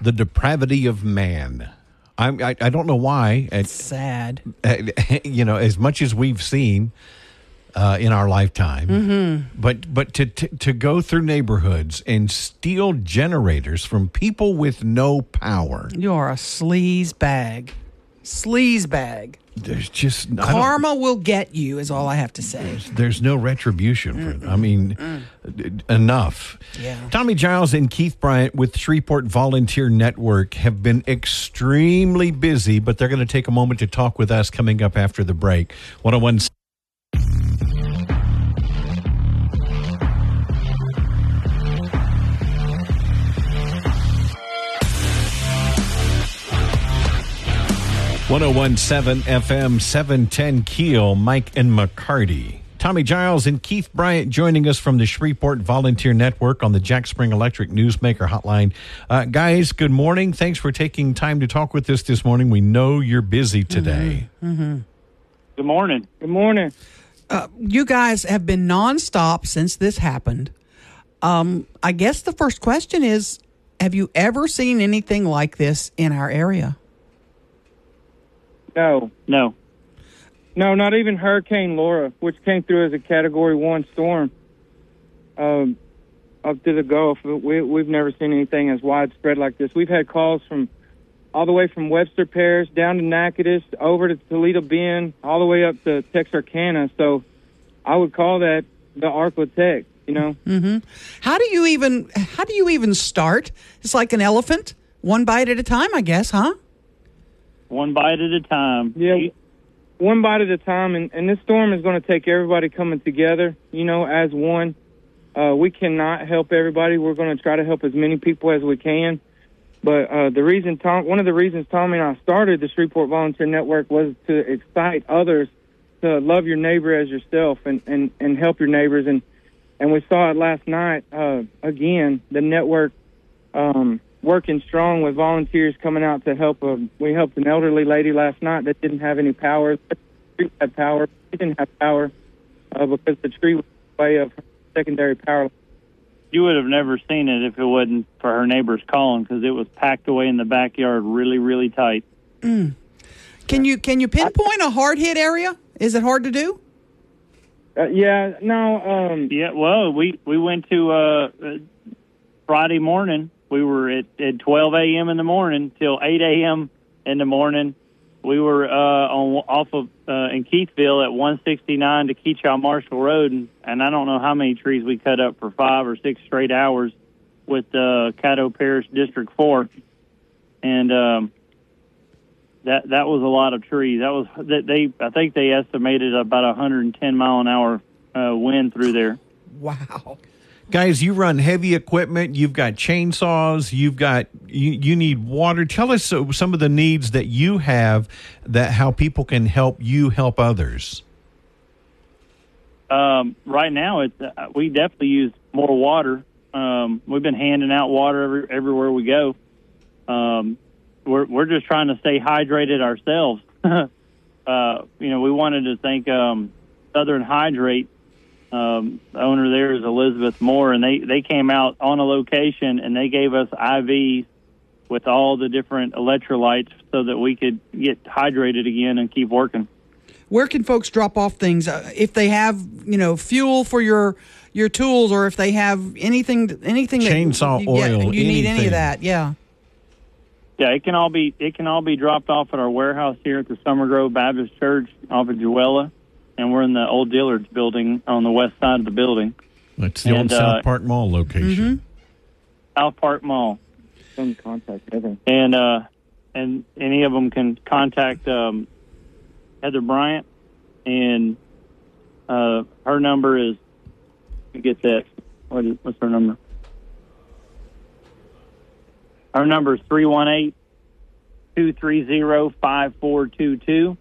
the depravity of man. I'm, I, I don't know why. It's, Sad. you know, as much as we've seen uh, in our lifetime, but but to, to to go through neighborhoods and steal generators from people with no power, You are a sleaze bag. Sleaze bag. There's just Karma will get you, is all I have to say. there's no retribution for it. I mean, enough. Yeah. Tommy Giles and Keith Bryant with Shreveport Volunteer Network have been extremely busy, but they're going to take a moment to talk with us coming up after the break. 101. One zero one seven FM seven ten Keel Mike and McCarty. Tommy Giles and Keith Bryant joining us from the Shreveport Volunteer Network on the Jack Spring Electric Newsmaker Hotline. Uh, guys, good morning. Thanks for taking time to talk with us this morning. We know you're busy today. Good morning. Good morning. You guys have been nonstop since this happened. Um, I guess the first question is Have you ever seen anything like this in our area? No, no, no, not even Hurricane Laura, which came through as a Category One storm um, up to the Gulf. We, we've never seen anything as widespread like this. We've had calls from all the way from Webster Parish down to Natchitoches, over to Toledo Bend, all the way up to Texarkana. So I would call that the ArkLaTex. You know, How do you even how do you even start? It's like an elephant, one bite at a time, I guess, huh? One bite at a time. Yeah, one bite at a time, and, and this storm is going to take everybody coming together, you know, as one. Uh, we cannot help everybody. We're going to try to help as many people as we can. But uh, the reason, Tom, one of the reasons Tommy and I started the Shreveport Volunteer Network was to excite others to love your neighbor as yourself and, and, and help your neighbors. And, and we saw it last night uh, again. The network um, working strong with volunteers coming out to help. A, we helped an elderly lady last night that didn't have any power. The tree had power. She didn't have power uh, because the tree was way of secondary power. You would have never seen it if it wasn't for her neighbors calling because it was packed away in the backyard really, really tight. Can you can you pinpoint a hard hit area? Is it hard to do? Uh, yeah, no. Um, Yeah, well, we we went to uh, uh, Friday morning. We were at, at 12 a.m. in the morning till 8 a.m. in the morning. We were uh, on off of uh, in Keithville at 169 to Keatchie Marshall Road, and, and I don't know how many trees we cut up for five or six straight hours with uh, Caddo Parish District Four, and um, that that was a lot of trees. That was that they I think they estimated about 110 mile an hour uh, wind through there. Wow. Guys, you run heavy equipment. You've got chainsaws. You've got you, you need water. Tell us uh, some of the needs that you have that how people can help you help others. Um, right now, it's uh, we definitely use more water. Um, we've been handing out water every, everywhere we go. Um, we're we're just trying to stay hydrated ourselves. uh, you know, we wanted to thank um, Southern Hydrate. Um, the owner there is Elizabeth Moore, and they they came out on a location and they gave us IVs with all the different electrolytes so that we could get hydrated again and keep working. Where can folks drop off things uh, if they have you know fuel for your your tools or if they have anything anything that Chainsaw you, yeah, oil, you need any of that? Yeah. Yeah, it can all be it can all be dropped off at our warehouse here at the Summer Grove Baptist Church off of Jewella, and we're in the old Dillard's building on the west side of the building, That's the old And, uh, South Park Mall location. South Park Mall, some contact. Evan. and uh, and any of them can contact um, Heather Bryant, and uh, her number is let me get that. What is what's her number? Her number is 318 230 5422.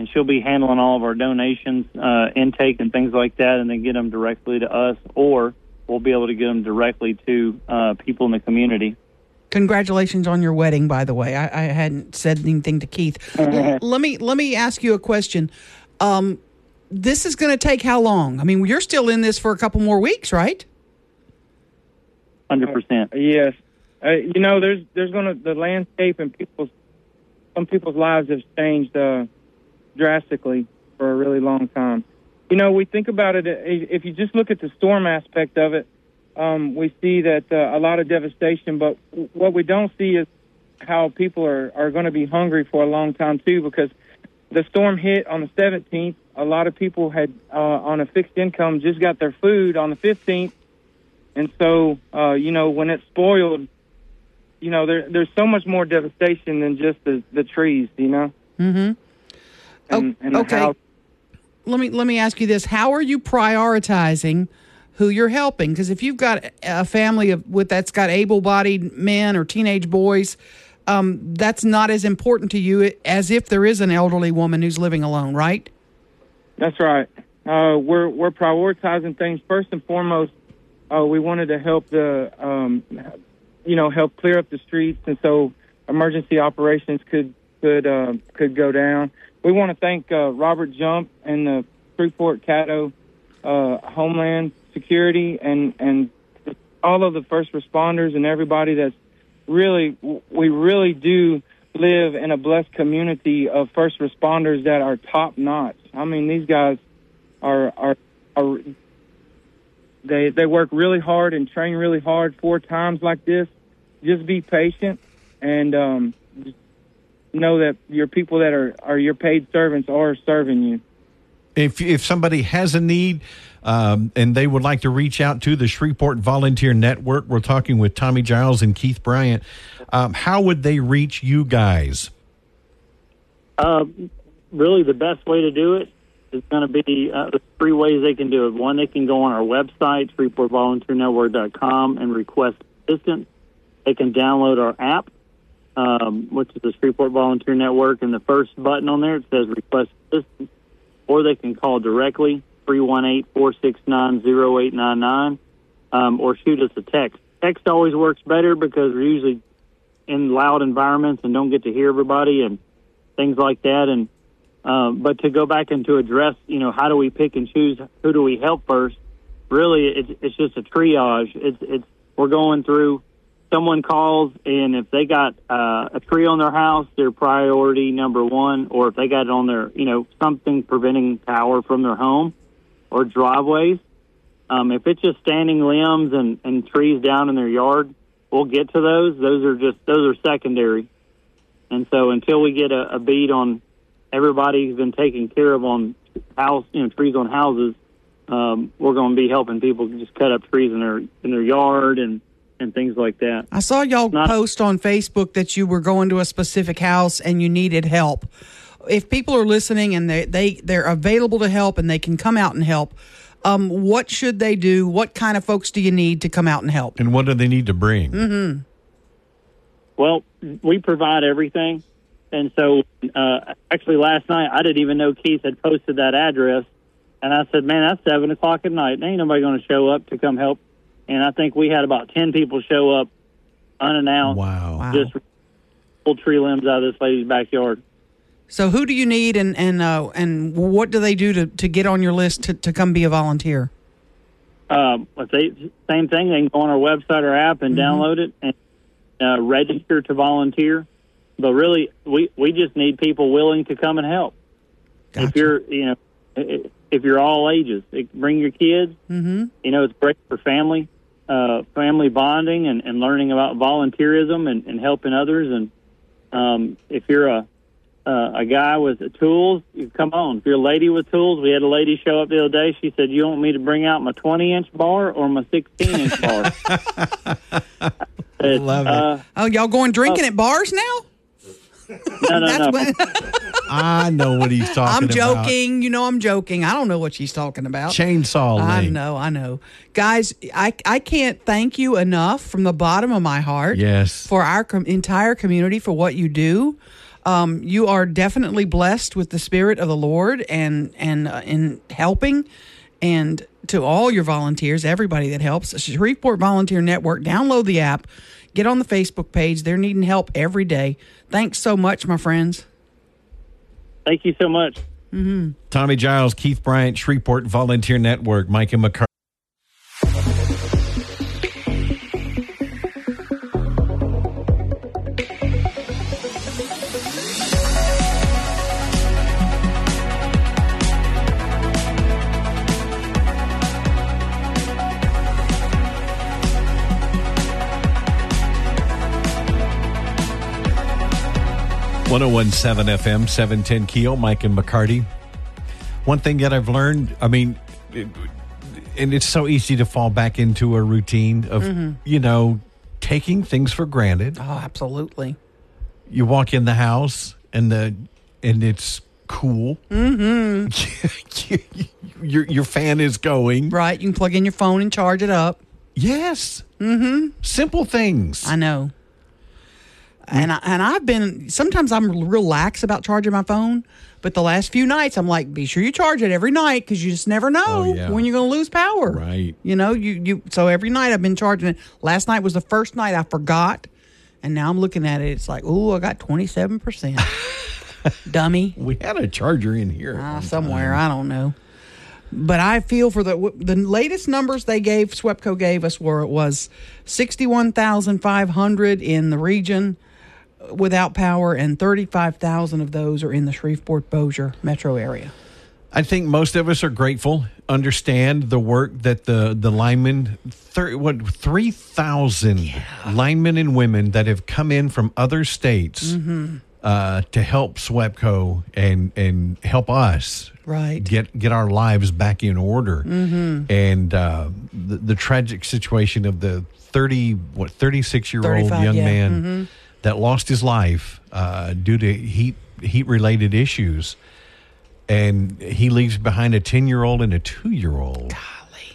And she'll be handling all of our donations, uh, intake, and things like that, and then get them directly to us, or we'll be able to get them directly to uh, people in the community. Congratulations on your wedding, by the way. I, I hadn't said anything to Keith. Let me let me ask you a question. Um, this is going to take how long? I mean, you're still in this for a couple more weeks, right? Hundred percent. Yes. uh, you know, there's there's gonna the landscape and people's some people's lives have changed uh, drastically for a really long time. You know, we think about it. If you just look at the storm aspect of it, um, we see that uh, a lot of devastation. But what we don't see is how people are are going to be hungry for a long time too, because the storm hit on the 17th. A lot of people had uh, on a fixed income just got their food on the 15th, and so uh, you know when it's spoiled, you know there there's so much more devastation than just the the trees, you know. Mm-hmm. And, and the okay. Let me let me ask you this: How are you prioritizing who you're helping? Because if you've got a family of with that's got able-bodied men or teenage boys, um, that's not as important to you as if there is an elderly woman who's living alone, right? That's right. Uh, we're we're prioritizing things first and foremost. Uh, we wanted to help the, um, you know, help clear up the streets, and so emergency operations could could uh, could go down. We want to thank uh, Robert Jump and the Shreveport Caddo uh, Homeland Security and and all of the first responders and everybody that's really we really do live in a blessed community of first responders that are top notch. I mean, these guys are are are they they work really hard and train really hard four times like this. Just be patient and um, know that your people that are are your paid servants are serving you. If if somebody has a need um, and they would like to reach out to the Shreveport Volunteer Network, we're talking with Tommy Giles and Keith Bryant. Um, how would they reach you guys? Uh, really, the best way to do it is going to be uh, the three ways they can do it. One, they can go on our website, ShreveportVolunteerNetwork.com, and request assistance. They can download our app, um, which is the Shreveport Volunteer Network, and the first button on there it says Request Assistance. Or they can call directly, 318-469-0899, um, or shoot us a text. Text always works better because we're usually in loud environments and don't get to hear everybody and things like that. And um, but to go back and to address, you know, how do we pick and choose who do we help first? Really, it's it's just a triage. It's it's we're going through. Someone calls, and if they got uh, a tree on their house, their priority number one. Or if they got it on their, you know, something preventing power from their home or driveways. Um, if it's just standing limbs and, and trees down in their yard, we'll get to those. Those are just those are secondary. And so until we get a, a beat on everybody who's been taken care of on house, you know, trees on houses, um, we're going to be helping people just cut up trees in their in their yard and and things like that. I saw y'all Not- post on Facebook that you were going to a specific house and you needed help. If people are listening and they, they they're available to help and they can come out and help, um, what should they do? What kind of folks do you need to come out and help? And what do they need to bring? Mm-hmm. Well, we provide everything. And so, uh, actually, last night I didn't even know Keith had posted that address, and I said, "Man, that's seven o'clock at night. Ain't nobody going to show up to come help." And I think we had about ten people show up unannounced. Wow! Just pull tree limbs out of this lady's backyard. So who do you need and and uh, and what do they do to, to get on your list to, to come be a volunteer? Um, they same thing, they can go on our website or app and download it and uh, register to volunteer. But really, we we just need people willing to come and help. If you're, you know, if you're all ages, bring your kids. Mm-hmm. You know, it's great for family, uh, family bonding and, and learning about volunteerism and, and helping others. And um, if you're a uh, a guy with tools, you come on. If you're a lady with tools, we had a lady show up the other day. She said, "You want me to bring out my 20 inch bar or my 16 inch bar?" I Love it. Uh, Oh, y'all going drinking at bars now? No, no, That's no. what- I know what he's talking about. I'm about. joking. You know, I'm joking. I don't know what she's talking about. Chainsaw I link. know, I know. Guys, I, I can't thank you enough from the bottom of my heart. Yes. For our com- entire community for what you do. Um, you are definitely blessed with the spirit of the Lord and and uh, in helping and to all your volunteers, everybody that helps. Shreveport Volunteer Network, download the app, get on the Facebook page. They're needing help every day. Thanks so much, my friends. Thank you so much. Mm-hmm. Tommy Giles, Keith Bryant, Shreveport Volunteer Network, Mike and McCarty. 1017 FM, 710 Keel, Mike and McCarty. One thing that I've learned, I mean, it, and it's so easy to fall back into a routine of, Mhm. you know, taking things for granted. Oh, absolutely. You walk in the house and the and it's cool. Mm-hmm. your your fan is going. Right. You can plug in your phone and charge it up. Yes. Mm-hmm. Simple things. I know. And I, and I've been sometimes I'm real lax about charging my phone, but the last few nights I'm like, be sure you charge it every night because you just never know Oh, yeah. when you're going to lose power. Right. You know, you you so every night I've been charging it. Last night was the first night I forgot, and now I'm looking at it. It's like, oh, I got 27 percent. Dummy. We had a charger in here. Ah, somewhere. time. I don't know. But I feel for the the latest numbers they gave, Swepco gave us, were it was sixty one thousand five hundred in the region without power, and thirty five thousand of those are in the Shreveport Bossier metro area. I think most of us are grateful, understand the work that the the linemen, thir- what three thousand linemen and women that have come in from other states Mm-hmm. uh, to help SWEPCO and and help us Right. get get our lives back in order. Mhm. And uh, the, the tragic situation of the thirty what thirty six year old young yeah. man Mhm. That lost his life uh, due to heat heat related issues, and he leaves behind a ten year old and a two year old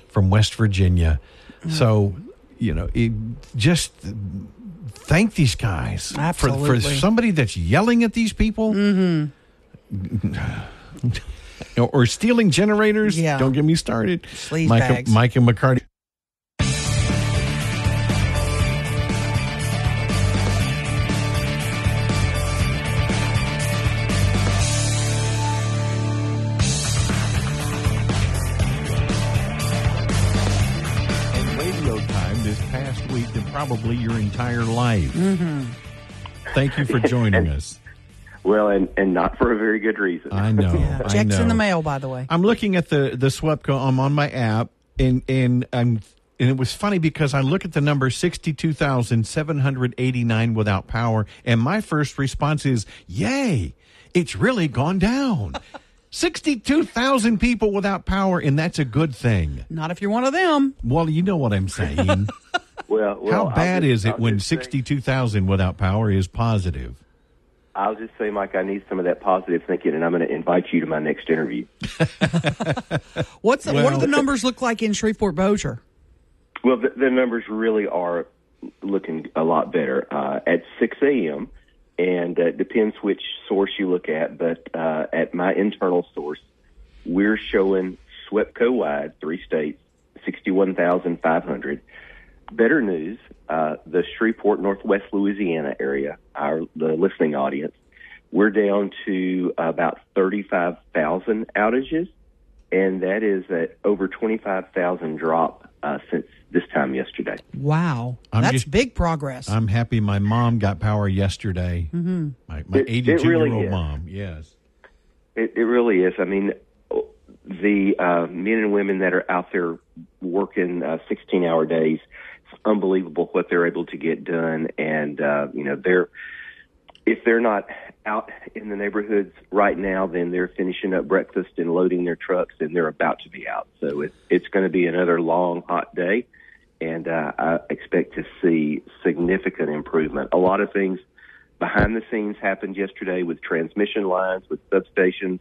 from West Virginia. Mm. So you know, it, just thank these guys for for somebody that's yelling at these people. or, or stealing generators. Yeah. Don't get me started. Sleaze Mike, bags. Mike and McCarty. Probably your entire life. Mm-hmm. Thank you for joining us. Well, and, and not for a very good reason. I know. I Checks in know. the mail, by the way. I'm looking at the the SWEPCO. I'm on my app, and and I'm and it was funny because I look at the number sixty two thousand seven hundred eighty nine without power, and my first response is, "Yay! It's really gone down." Sixty two thousand people without power, and that's a good thing. Not if you're one of them. Well, you know what I'm saying. Well, well How bad just- is it I'll when sixty two thousand without power is positive? I'll just say, Mike, I need some of that positive thinking, and I'm going to invite you to my next interview. What's the, what do the numbers look like in Shreveport Bossier? Well, the, the numbers really are looking a lot better uh, at 6 a.m. And uh, it depends which source you look at, but uh, at my internal source, we're showing SWEPCO wide, three states, 61,500. Better news, uh, the Shreveport, Northwest Louisiana area, our the listening audience, we're down to about 35,000 outages, and that is at over 25,000 drop uh, since this time yesterday. Wow. I'm That's just- big progress. I'm happy my mom got power yesterday. hmm My, my It- it 82 really year old is. mom. Yes. It, it really is. I mean, the uh, men and women that are out there working uh, 16 hour days, it's unbelievable what they're able to get done. And, uh, you know, they're, if they're not out in the neighborhoods right now, then they're finishing up breakfast and loading their trucks and they're about to be out. So it, it's going to be another long, hot day. And uh, I expect to see significant improvement. A lot of things behind the scenes happened yesterday with transmission lines, with substations,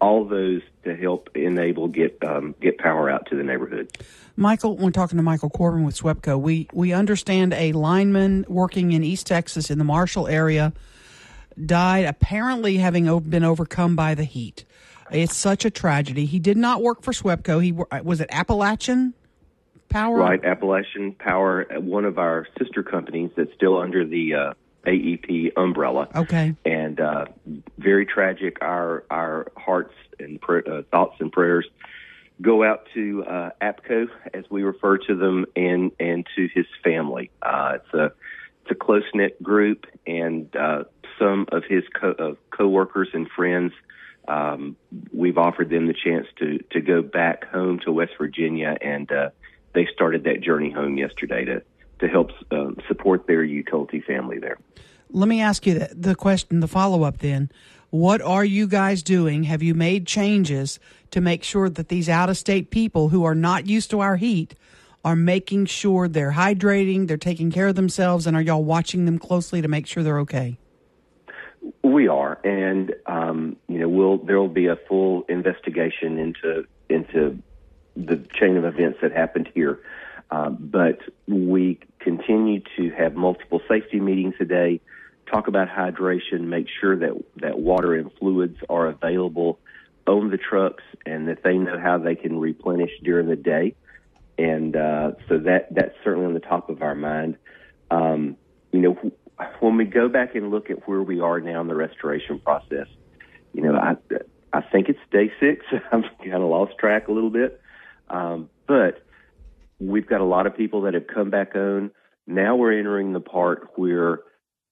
all those to help enable get um, get power out to the neighborhood. Michael, we're talking to Michael Corbin with SWEPCO. We we understand a lineman working in East Texas in the Marshall area died, apparently having been overcome by the heat. It's such a tragedy. He did not work for SWEPCO. He was it Appalachian Power. Right, Appalachian Power, uh, one of our sister companies that's still under the uh, AEP umbrella. Okay. and uh, very tragic. Our our hearts and pr- uh, thoughts and prayers go out to uh, APCO, as we refer to them, and and to his family. Uh, it's a it's a close knit group, and uh, some of his co- uh, coworkers and friends. Um, we've offered them the chance to to go back home to West Virginia, and uh, they started that journey home yesterday to to help um, support their utility family there. Let me ask you the, the question, the follow up then. What are you guys doing? Have you made changes to make sure that these out of state people who are not used to our heat are making sure they're hydrating, they're taking care of themselves, and are y'all watching them closely to make sure they're okay? We are, and um, you know, we'll there will be a full investigation into into the chain of events that happened here. Um, but we continue to have multiple safety meetings a day, talk about hydration, make sure that that water and fluids are available on the trucks, and that they know how they can replenish during the day. And uh, so that that's certainly on the top of our mind. Um, you know, when we go back and look at where we are now in the restoration process, you know, I I think it's day six. I've kind of lost track a little bit, um, but we've got a lot of people that have come back on. Now we're entering the part where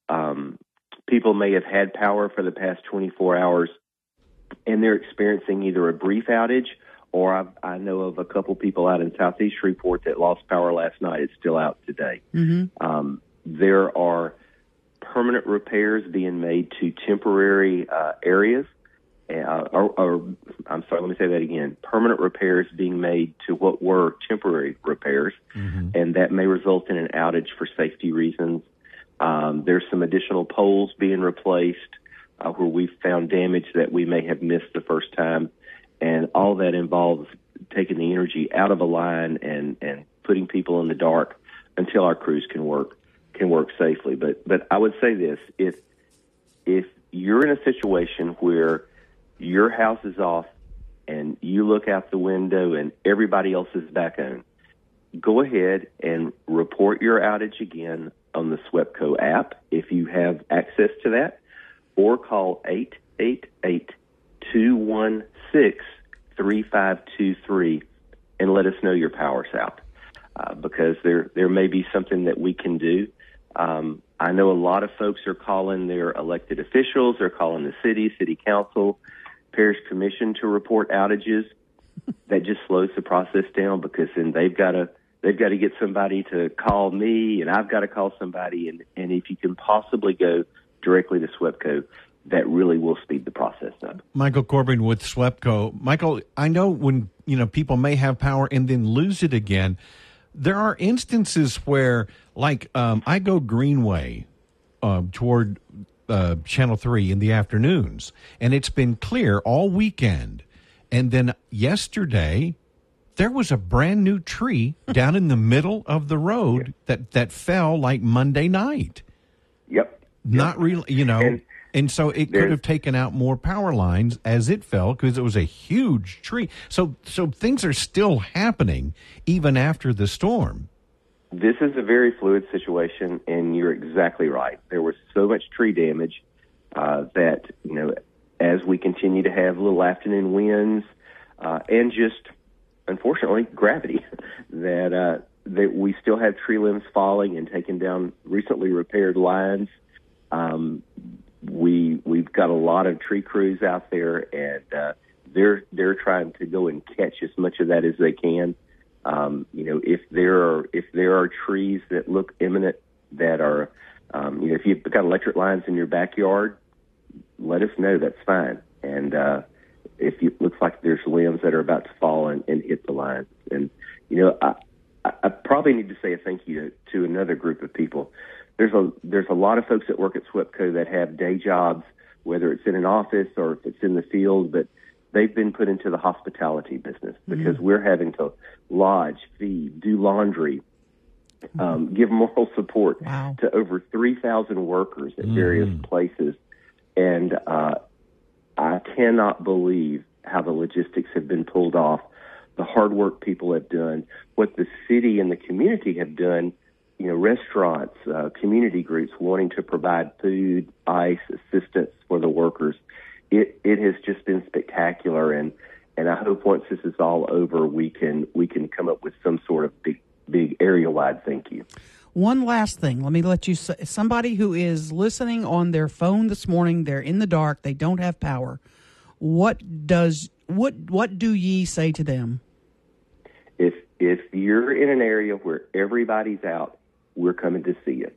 um, people may have had power for the past 24 hours, and they're experiencing either a brief outage or I've, I know of a couple people out in Southeast Shreveport that lost power last night. It's still out today. Mm-hmm. Um, there are permanent repairs being made to temporary uh, areas. Uh, or, or, I'm sorry, let me say that again. Permanent repairs being made to what were temporary repairs, and that may result in an outage for safety reasons. Um, there's some additional poles being replaced uh, where we found damage that we may have missed the first time, and all that involves taking the energy out of a line and and putting people in the dark until our crews can work can work safely. But but I would say this: if if you're in a situation where your house is off and you look out the window and everybody else is back on, go ahead and report your outage again on the SWEPCO app if you have access to that, or call 888 216 3523 and let us know your power's out. Uh, because there there may be something that we can do. Um, I know a lot of folks are calling their elected officials, they're calling the city, city council, parish commission to report outages. that just slows the process down because then they've got to they've got to get somebody to call me, and I've got to call somebody, and and if you can possibly go directly to SWEPCO, that really will speed the process up. Michael Corbin with SWEPCO. Michael, I know when you know people may have power and then lose it again. There are instances where, like, um, I go Greenway uh, toward uh, Channel Three in the afternoons, and it's been clear all weekend. And then yesterday, there was a brand new tree down in the middle of the road that that fell like Monday night. Yep. Not really, you know. And- and so it could have taken out more power lines as it fell because it was a huge tree. So so things are still happening even after the storm. This is a very fluid situation, and you're exactly right. There was so much tree damage uh, that you know, as we continue to have little afternoon winds uh, and just unfortunately gravity, that uh, that we still have tree limbs falling and taking down recently repaired lines. Um, we we've got a lot of tree crews out there, and uh, they're they're trying to go and catch as much of that as they can. Um, you know, if there are if there are trees that look imminent that are, um, you know, if you've got electric lines in your backyard, let us know. That's fine. And uh, if it looks like there's limbs that are about to fall and, and hit the lines, and you know, I, I, probably need to say a thank you to, to another group of people. There's a there's a lot of folks that work at SWEPCO that have day jobs, whether it's in an office or if it's in the field, but they've been put into the hospitality business because we're having to lodge, feed, do laundry, um, give moral support Wow. to over 3,000 workers at various places. And uh, I cannot believe how the logistics have been pulled off, the hard work people have done, what the city and the community have done. You know, restaurants, uh, community groups wanting to provide food, ice, assistance for the workers. It it has just been spectacular, and and I hope once this is all over, we can we can come up with some sort of big big area wide thank you. One last thing. Let me let you say somebody who is listening on their phone this morning, they're in the dark, they don't have power. What does what what do ye say to them? if if you're in an area where everybody's out, we're coming to see you.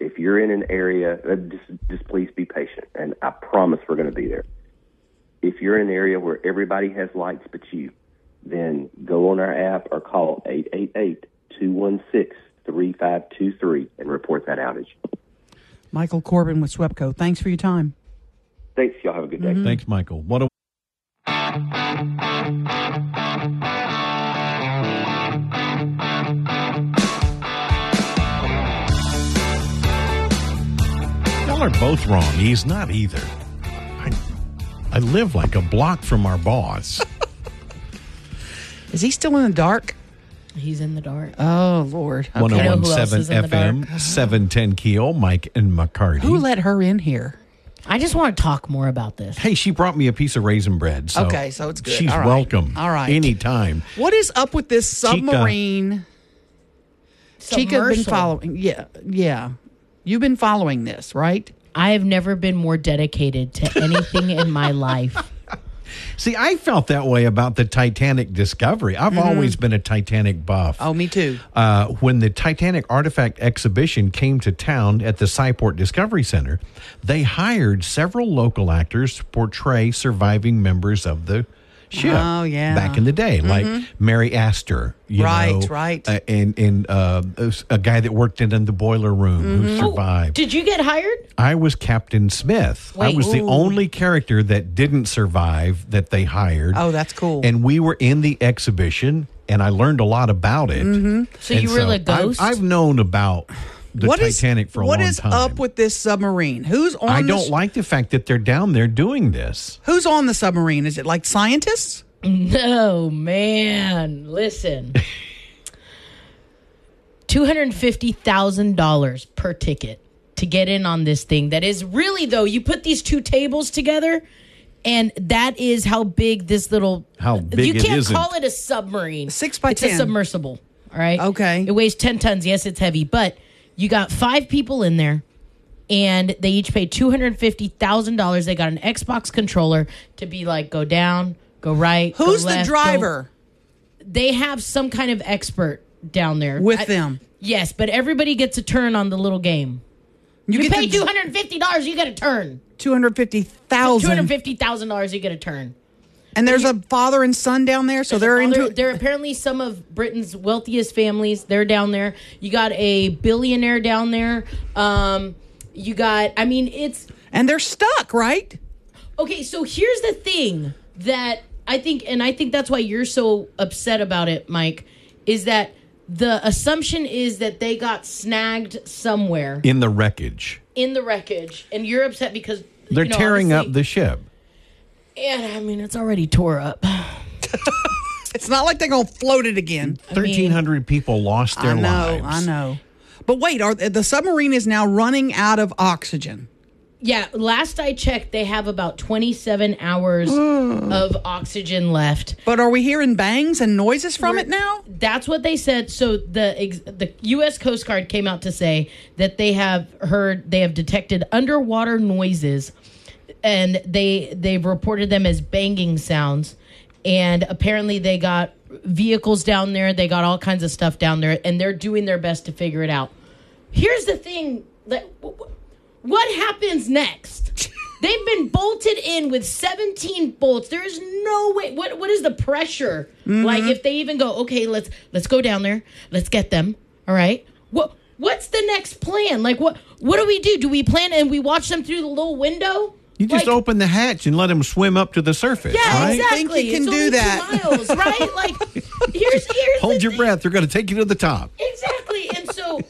if you're in an area, uh, just just please be patient, and I promise we're going to be there. If you're in an area where everybody has lights but you, then go on our app or call 888-216-3523 and report that outage. Michael Corbin with SWEPCO. Thanks for your time. Thanks. Y'all have a good day. Thanks, Michael. What a Y'all are both wrong. He's not either. I, I live like a block from our boss. Is he still in the dark? He's in the dark. Oh Lord. Oh okay. You who else 1017 is in the FM, 710 Keel, Mike and McCarty. Who let her in here? I just want to talk more about this. Hey, she brought me a piece of raisin bread. So Okay, so it's good. She's All right. welcome. All right. Anytime. What is up with this submarine? Chica been Submersible. following. Yeah, yeah. You've been following this, right? I have never been more dedicated to anything in my life. See, I felt that way about the Titanic discovery. I've always been a Titanic buff. Mm-hmm. Oh, me too. Uh, when the Titanic artifact exhibition came to town at the Sci-Port Discovery Center, they hired several local actors to portray surviving members of the ship. Oh, yeah. back in the day, like Mary Astor, you Right, know, right. uh, and and uh, a guy that worked in, in the boiler room who survived. Did you get hired? I was Captain Smith. I Wait. was the only character that didn't survive that they hired. Oh, that's cool. And we were in the exhibition, and I learned a lot about it. So And you were the I've- ghost? I've, known about the What is Titanic for a what long is time. up with this submarine? Who's on? I don't sh- like the fact that they're down there doing this. Who's on the submarine? Is it like scientists? No, man. Listen. $250,000 per ticket to get in on this thing. That is really, though, you put these two tables together, and that is how big this little. How big You can't isn't. call it a submarine. Six by it's 10. a submersible. All right. Okay. It weighs 10 tons. Yes, it's heavy, but you got five people in there. And they each paid two hundred fifty thousand dollars. They got an Xbox controller to be like, go down, go right. go Who's the left, go- driver they have some kind of expert down there with I- them? Yes, but everybody gets a turn on the little game. You, get pay two hundred fifty dollars, you get a turn. Two hundred fifty Two hundred thousand. fifty thousand dollars, you get a turn. And there's a father and son down there, so they're Well, into. they're, they're apparently some of Britain's wealthiest families. They're down there. You got a billionaire down there. Um, you got. I mean, it's and they're stuck, right? Okay, so here's the thing that I think, and I think that's why you're so upset about it, Mike, is that the assumption is that they got snagged somewhere In the wreckage, in the wreckage, and you're upset because they're you know, tearing up the ship. And I mean, it's already tore up. It's not like they're gonna float it again. Thirteen hundred people lost their I know, lives. I know. But wait, are the submarine is now running out of oxygen? Yeah, last I checked, they have about 27 hours mm. of oxygen left. But are we hearing bangs and noises from it now? That's what they said. So the ex- the U.S. Coast Guard came out to say that they have heard they have detected underwater noises, and they they've reported them as banging sounds. And apparently, they got vehicles down there. They got all kinds of stuff down there, and they're doing their best to figure it out. Here's the thing: that what happens next? They've been bolted in with 17 bolts. There is no way. What what is the pressure? Mm-hmm. Like if they even go, okay, let's let's go down there. Let's get them. All right. What what's the next plan? Like what what do we do? Do we plan and we watch them through the little window? You just Like- open the hatch and let them swim up to the surface. Yeah, right? exactly. think you can It's do only two that. miles, right? Like here's here's Hold the your thing. breath. They're going to take you to the top. Exactly. And so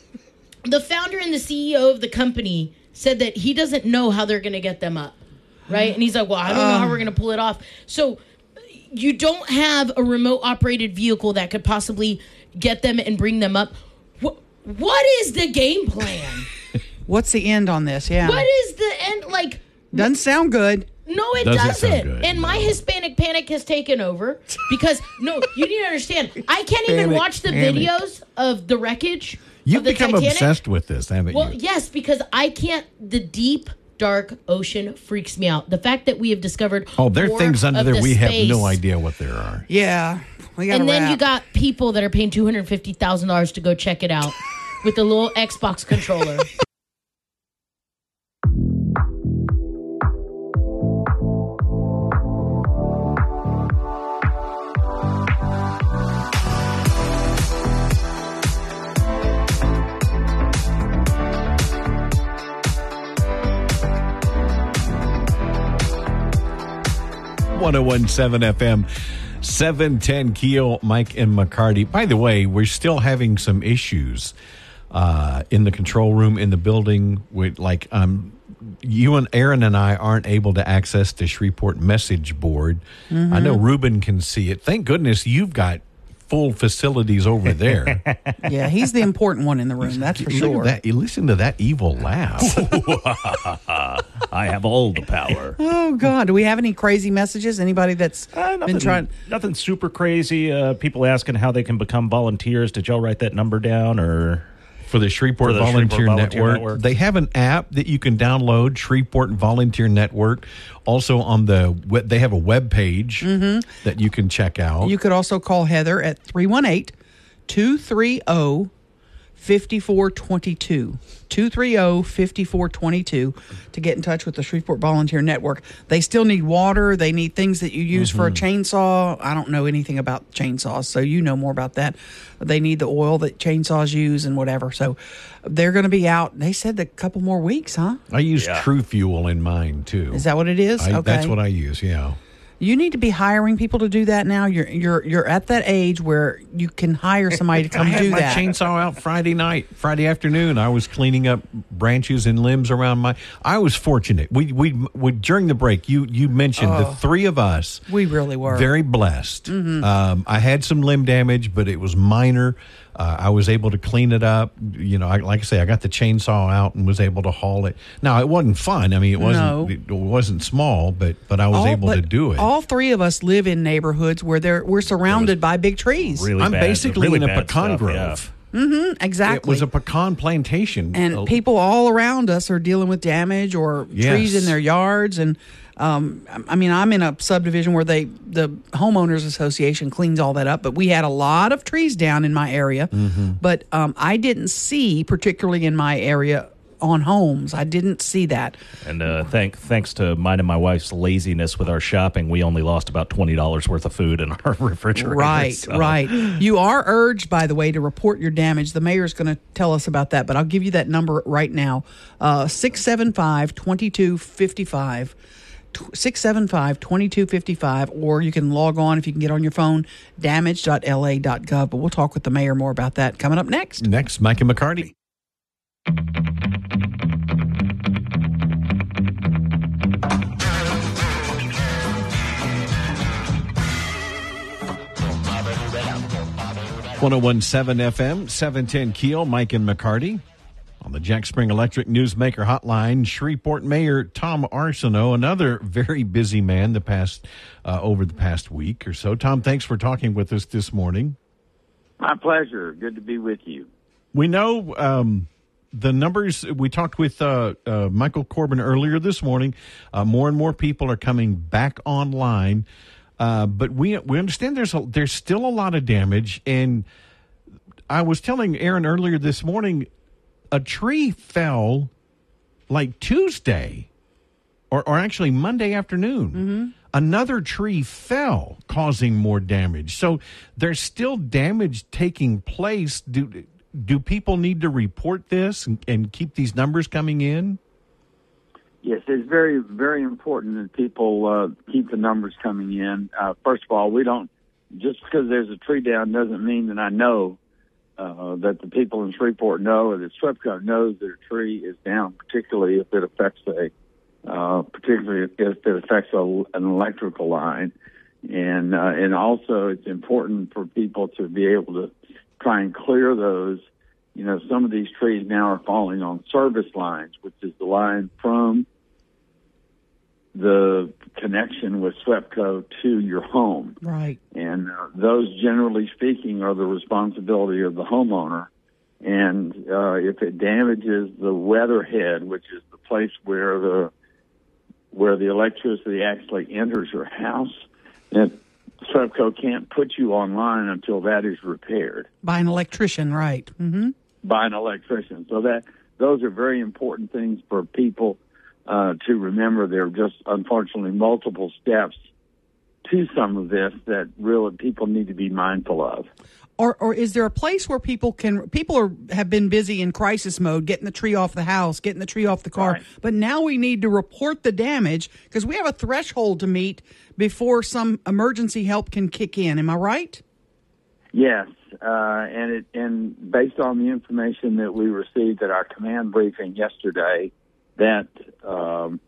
the founder and the CEO of the company said that he doesn't know how they're going to get them up. Right? And he's like, "Well, I don't know how we're going to pull it off." So you don't have a remote operated vehicle that could possibly get them and bring them up. What, what is the game plan? What's the end on this? Yeah, What is the end like doesn't sound good. no, it Doesn't doesn't. sound good, and my no. Hispanic panic has taken over because no, you need to understand. I can't even watch the panic. videos of the wreckage. You've the become Titanic. obsessed with this, haven't Well, you? yes, because I can't. The deep, dark ocean freaks me out. The fact that we have discovered. Oh, there are things under there the we have no idea what there are. Yeah, we got. And then you got people that are paying two hundred fifty thousand dollars to go check it out with the little Xbox controller. 1017 FM, 710 Keel, Mike and McCarty. By the way, we're still having some issues uh, in the control room in the building with like um you and Aaron and I aren't able to access the Shreveport message board. I know Ruben can see it. Thank goodness you've got full facilities over there. Yeah, he's the important one in the room. That's for sure. that. You listen to that evil laugh. I have all the power. Oh God, do we have any crazy messages? Anybody that's Uh, nothing, been trying? nothing super crazy. Uh, people asking how they can become volunteers. Did y'all write that number down or? For the Shreveport For the Volunteer, Shreveport Volunteer Network. Network. They have an app that you can download, Shreveport Volunteer Network. Also on the they have a web page mm-hmm. that you can check out. You could also call Heather at 318 230 5422. 230 5422 to get in touch with the Shreveport Volunteer Network. They still need water. They need things that you use for a mm-hmm. chainsaw. I don't know anything about chainsaws, so you know more about that. They need the oil that chainsaws use and whatever. So they're going to be out. They said a couple more weeks, huh? I use Yeah. TruFuel in mine too. Is that what it is? I, okay. That's what I use. Yeah. You need to be hiring people to do that now. You're you're you're at that age where you can hire somebody to come I had do my that. chainsaw out Friday night, Friday afternoon. I was cleaning up branches and limbs around my. I was fortunate. We we, we during the break. You you mentioned the three of us. We really were. very blessed. Um, I had some limb damage, but it was minor. Uh, I was able to clean it up. You know, I, like I say, I got the chainsaw out and was able to haul it. Now it wasn't fun. I mean, it wasn't. No. It wasn't small, but but I was able to do it. All three of us live in neighborhoods where they're we're surrounded by big trees. Really I'm bad- basically really in a pecan stuff, grove. yeah. Exactly. It was a pecan plantation, and people all around us are dealing with damage or trees in their yards and um, I mean, I'm in a subdivision where they the homeowners association cleans all that up, but we had a lot of trees down in my area. Mm-hmm. But um, I didn't see, particularly in my area, on homes. I didn't see that. And uh, thank thanks to mine and my wife's laziness with our shopping, we only lost about twenty dollars worth of food in our refrigerator. Right, so- right. You are urged, by the way, to report your damage. The mayor's going to tell us about that, but I'll give you that number right now uh, 675 2255. 675 2255, or you can log on if you can get on your phone, damage.la.gov. But we'll talk with the mayor more about that coming up next. next, Mike and McCarty. One zero one seven FM seven ten Keel Mike and McCarty on the Jack Spring Electric Newsmaker Hotline. Shreveport Mayor Tom Arceneaux, another very busy man the past uh, over the past week or so. Tom, thanks for talking with us this morning. My pleasure. Good to be with you. We know um, the numbers. We talked with uh, uh, Michael Corbin earlier this morning. Uh, more and more people are coming back online, uh, but we we understand there's a, there's still a lot of damage. And I was telling Aaron earlier this morning, a tree fell like Tuesday, or or actually Monday afternoon. Another tree fell, causing more damage. So there's still damage taking place. Do do people need to report this and, and keep these numbers coming in? Yes, it's very, very important that people uh, keep the numbers coming in. Uh, first of all, we don't just because there's a tree down doesn't mean that I know uh, that the people in Shreveport know or that SWEPCO knows that a tree is down, particularly if it affects a, uh, particularly if it affects a, an electrical line, and uh, and also it's important for people to be able to try and clear those. You know, some of these trees now are falling on service lines, which is the line from the connection with SWEPCO to your home. Right. And uh, those, generally speaking, are the responsibility of the homeowner. And uh, if it damages the weatherhead, which is the place where the where the electricity actually enters your house, then SWEPCO can't put you online until that is repaired By an electrician, right. hmm by an electrician. So that those are very important things for people uh, to remember. There are just unfortunately multiple steps to some of this that really people need to be mindful of. Or, or is there a place where people can people are have been busy in crisis mode getting the tree off the house getting the tree off the car Right. but now we need to report the damage because we have a threshold to meet before some emergency help can kick in am i right Yes, uh, and it and based on the information that we received at our command briefing yesterday, that um,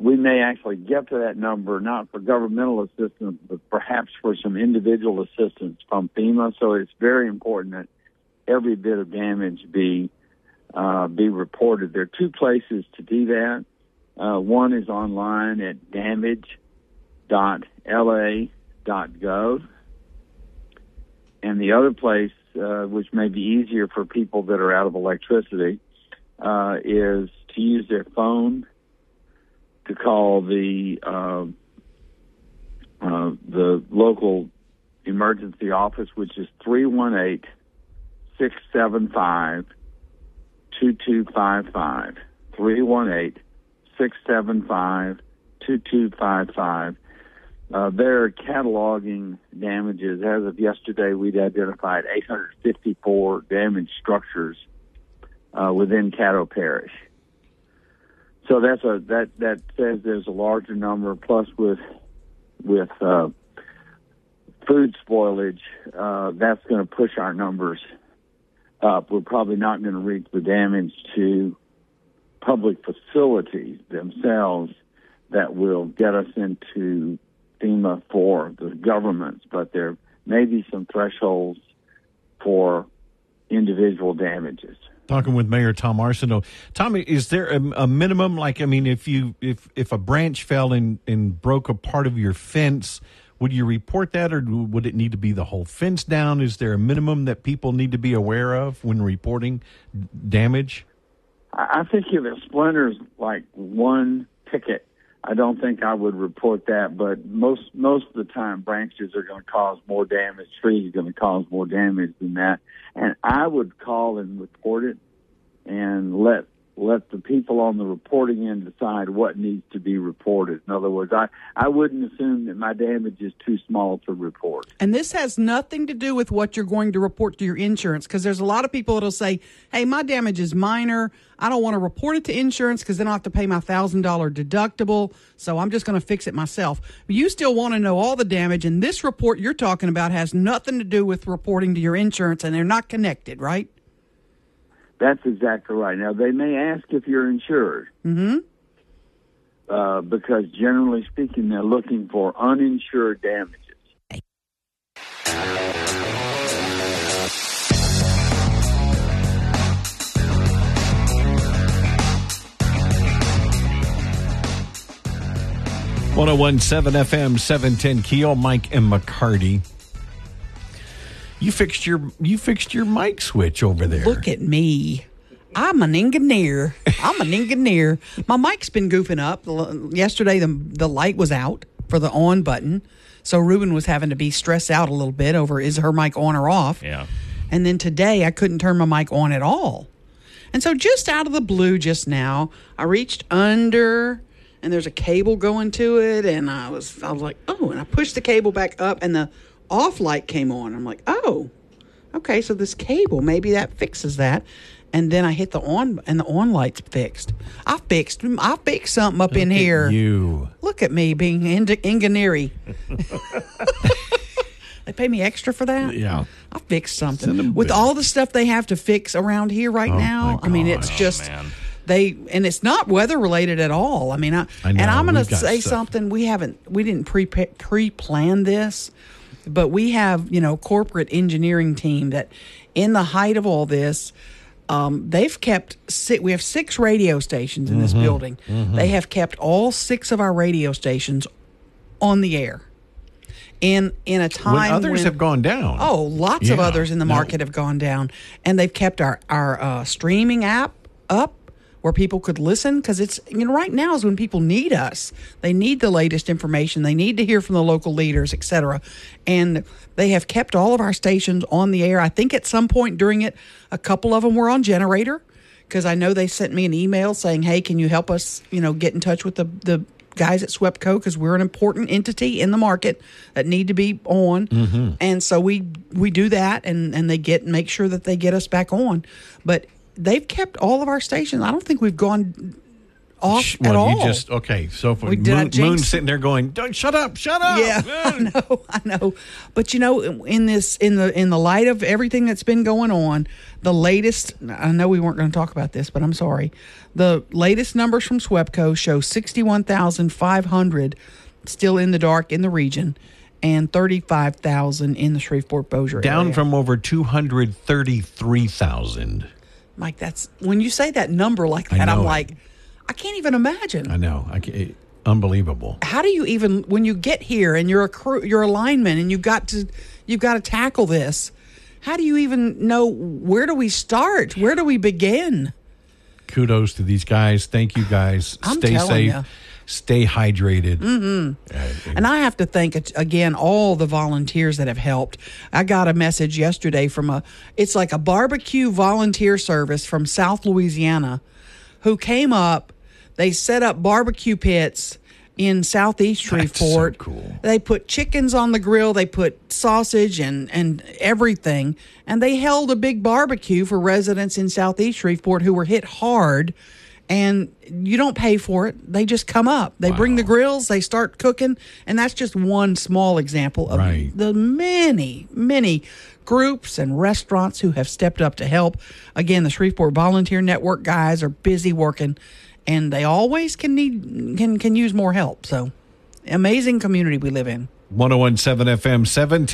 we may actually get to that number not for governmental assistance, but perhaps for some individual assistance from FEMA. So it's very important that every bit of damage be uh, be reported. There are two places to do that. Uh, one is online at damage.la.gov and the other place, uh, which may be easier for people that are out of electricity, uh, is to use their phone to call the uh, uh, the local emergency office, which is 318 675 2255. 318 675 2255. Uh, they're cataloging damages. As of yesterday, we'd identified 854 damaged structures uh, within Caddo Parish. So that's a that that says there's a larger number. Plus, with with uh, food spoilage, uh, that's going to push our numbers up. We're probably not going to reach the damage to public facilities themselves that will get us into FEMA for the governments, but there may be some thresholds for individual damages. Talking with Mayor Tom Arceneaux. Tommy, is there a, a minimum? Like, I mean, if you if if a branch fell and and broke a part of your fence, would you report that, or would it need to be the whole fence down? Is there a minimum that people need to be aware of when reporting damage? I I think if it splinters like one picket, I don't think I would report that. But most most of the time, branches are going to cause more damage. Trees are going to cause more damage than that. And I would call and report it, and let let the people on the reporting end decide what needs to be reported. In other words, I I wouldn't assume that my damage is too small to report. And this has nothing to do with what you're going to report to your insurance because there's a lot of people that'll say, hey, my damage is minor. I don't want to report it to insurance because then I'll have to pay my $1,000 deductible. So I'm just going to fix it myself. But you still want to know all the damage. And this report you're talking about has nothing to do with reporting to your insurance and they're not connected, right? That's exactly right. Now they may ask if you're insured. Mm-hmm. Uh, because generally speaking, they're looking for uninsured damages. One zero one seven FM seven ten Keel, Mike and McCarty. You fixed your you fixed your mic switch over there. Look at me. I'm an engineer. I'm an engineer. My mic's been goofing up. Yesterday, the the light was out for the on button, so Ruben was having to be stressed out a little bit over is her mic on or off. Yeah. And then today, I couldn't turn my mic on at all. And so, just out of the blue, just now, I reached under, and there's a cable going to it, and I was, I was like, oh, and I pushed the cable back up, and the off light came on. I'm like, oh, okay, so this cable, maybe that fixes that. And then I hit the on, and the on light's fixed. I fixed, I fixed something up in Look at here. You. Look at me being en- engineering. they pay me extra for that. Yeah. I fixed something with all the stuff they have to fix around here right Oh, now. I mean, it's just man. they, and it's not weather related at all. I mean, I, I know, and I'm going to say stuff. something. We haven't, we didn't pre pre plan this, but we have you know corporate engineering team that, in the height of all this. Um, they've kept si we have six radio stations in this Mm-hmm. building. They have kept all six of our radio stations on the air. In in a time When others when- have gone down. Oh, lots of others in the no. market have gone down, and they've kept our our uh, streaming app up where people could listen because it's you know right now is when people need us. They need the latest information. They need to hear from the local leaders, etc. And they have kept all of our stations on the air. I think at some point during it, a couple of them were on generator because I know they sent me an email saying, "Hey, can you help us? You know, get in touch with the the guys at Swepco because we're an important entity in the market that need to be on, Mm-hmm. and so we we do that, and and they get make sure that they get us back on. But they've kept all of our stations. I don't think we've gone off Sh- at all. you just okay. So if We- Moon, Moon's sitting there going, "Don't shut up, shut up." Yeah, I know, I know. But you know, in this, in the in the light of everything that's been going on, the latest. I know we weren't going to talk about this, but I'm sorry. The latest numbers from Swepco show sixty-one thousand five hundred still in the dark in the region, and thirty-five thousand in the Shreveport Bossier Down area. from over two hundred thirty-three thousand. Mike. That's when you say that number like that, I'm like, I can't even imagine. I know. I ca- unbelievable. how do you even when you get here and you're a crew you're a lineman and you've got to you've got to tackle this how do you even know where do we start where do we begin Kudos to these guys. Thank you, guys. I'm Stay safe. ya. Stay hydrated. Mm-hmm. and i have to thank again all the volunteers that have helped i got a message yesterday from a it's like a barbecue volunteer service from south louisiana who came up they set up barbecue pits in southeast That's so Shreveport. cool. They put chickens on the grill, they put sausage and and everything, and they held a big barbecue for residents in southeast Shreveport who were hit hard. And you don't pay for it; they just come up. They bring the grills, they start cooking, and that's just one small example of Right. the many, many groups and restaurants who have stepped up to help. Again, the Shreveport Volunteer Network guys are busy working, and they always can need can can use more help. So, amazing community we live in. 1017 FM, 710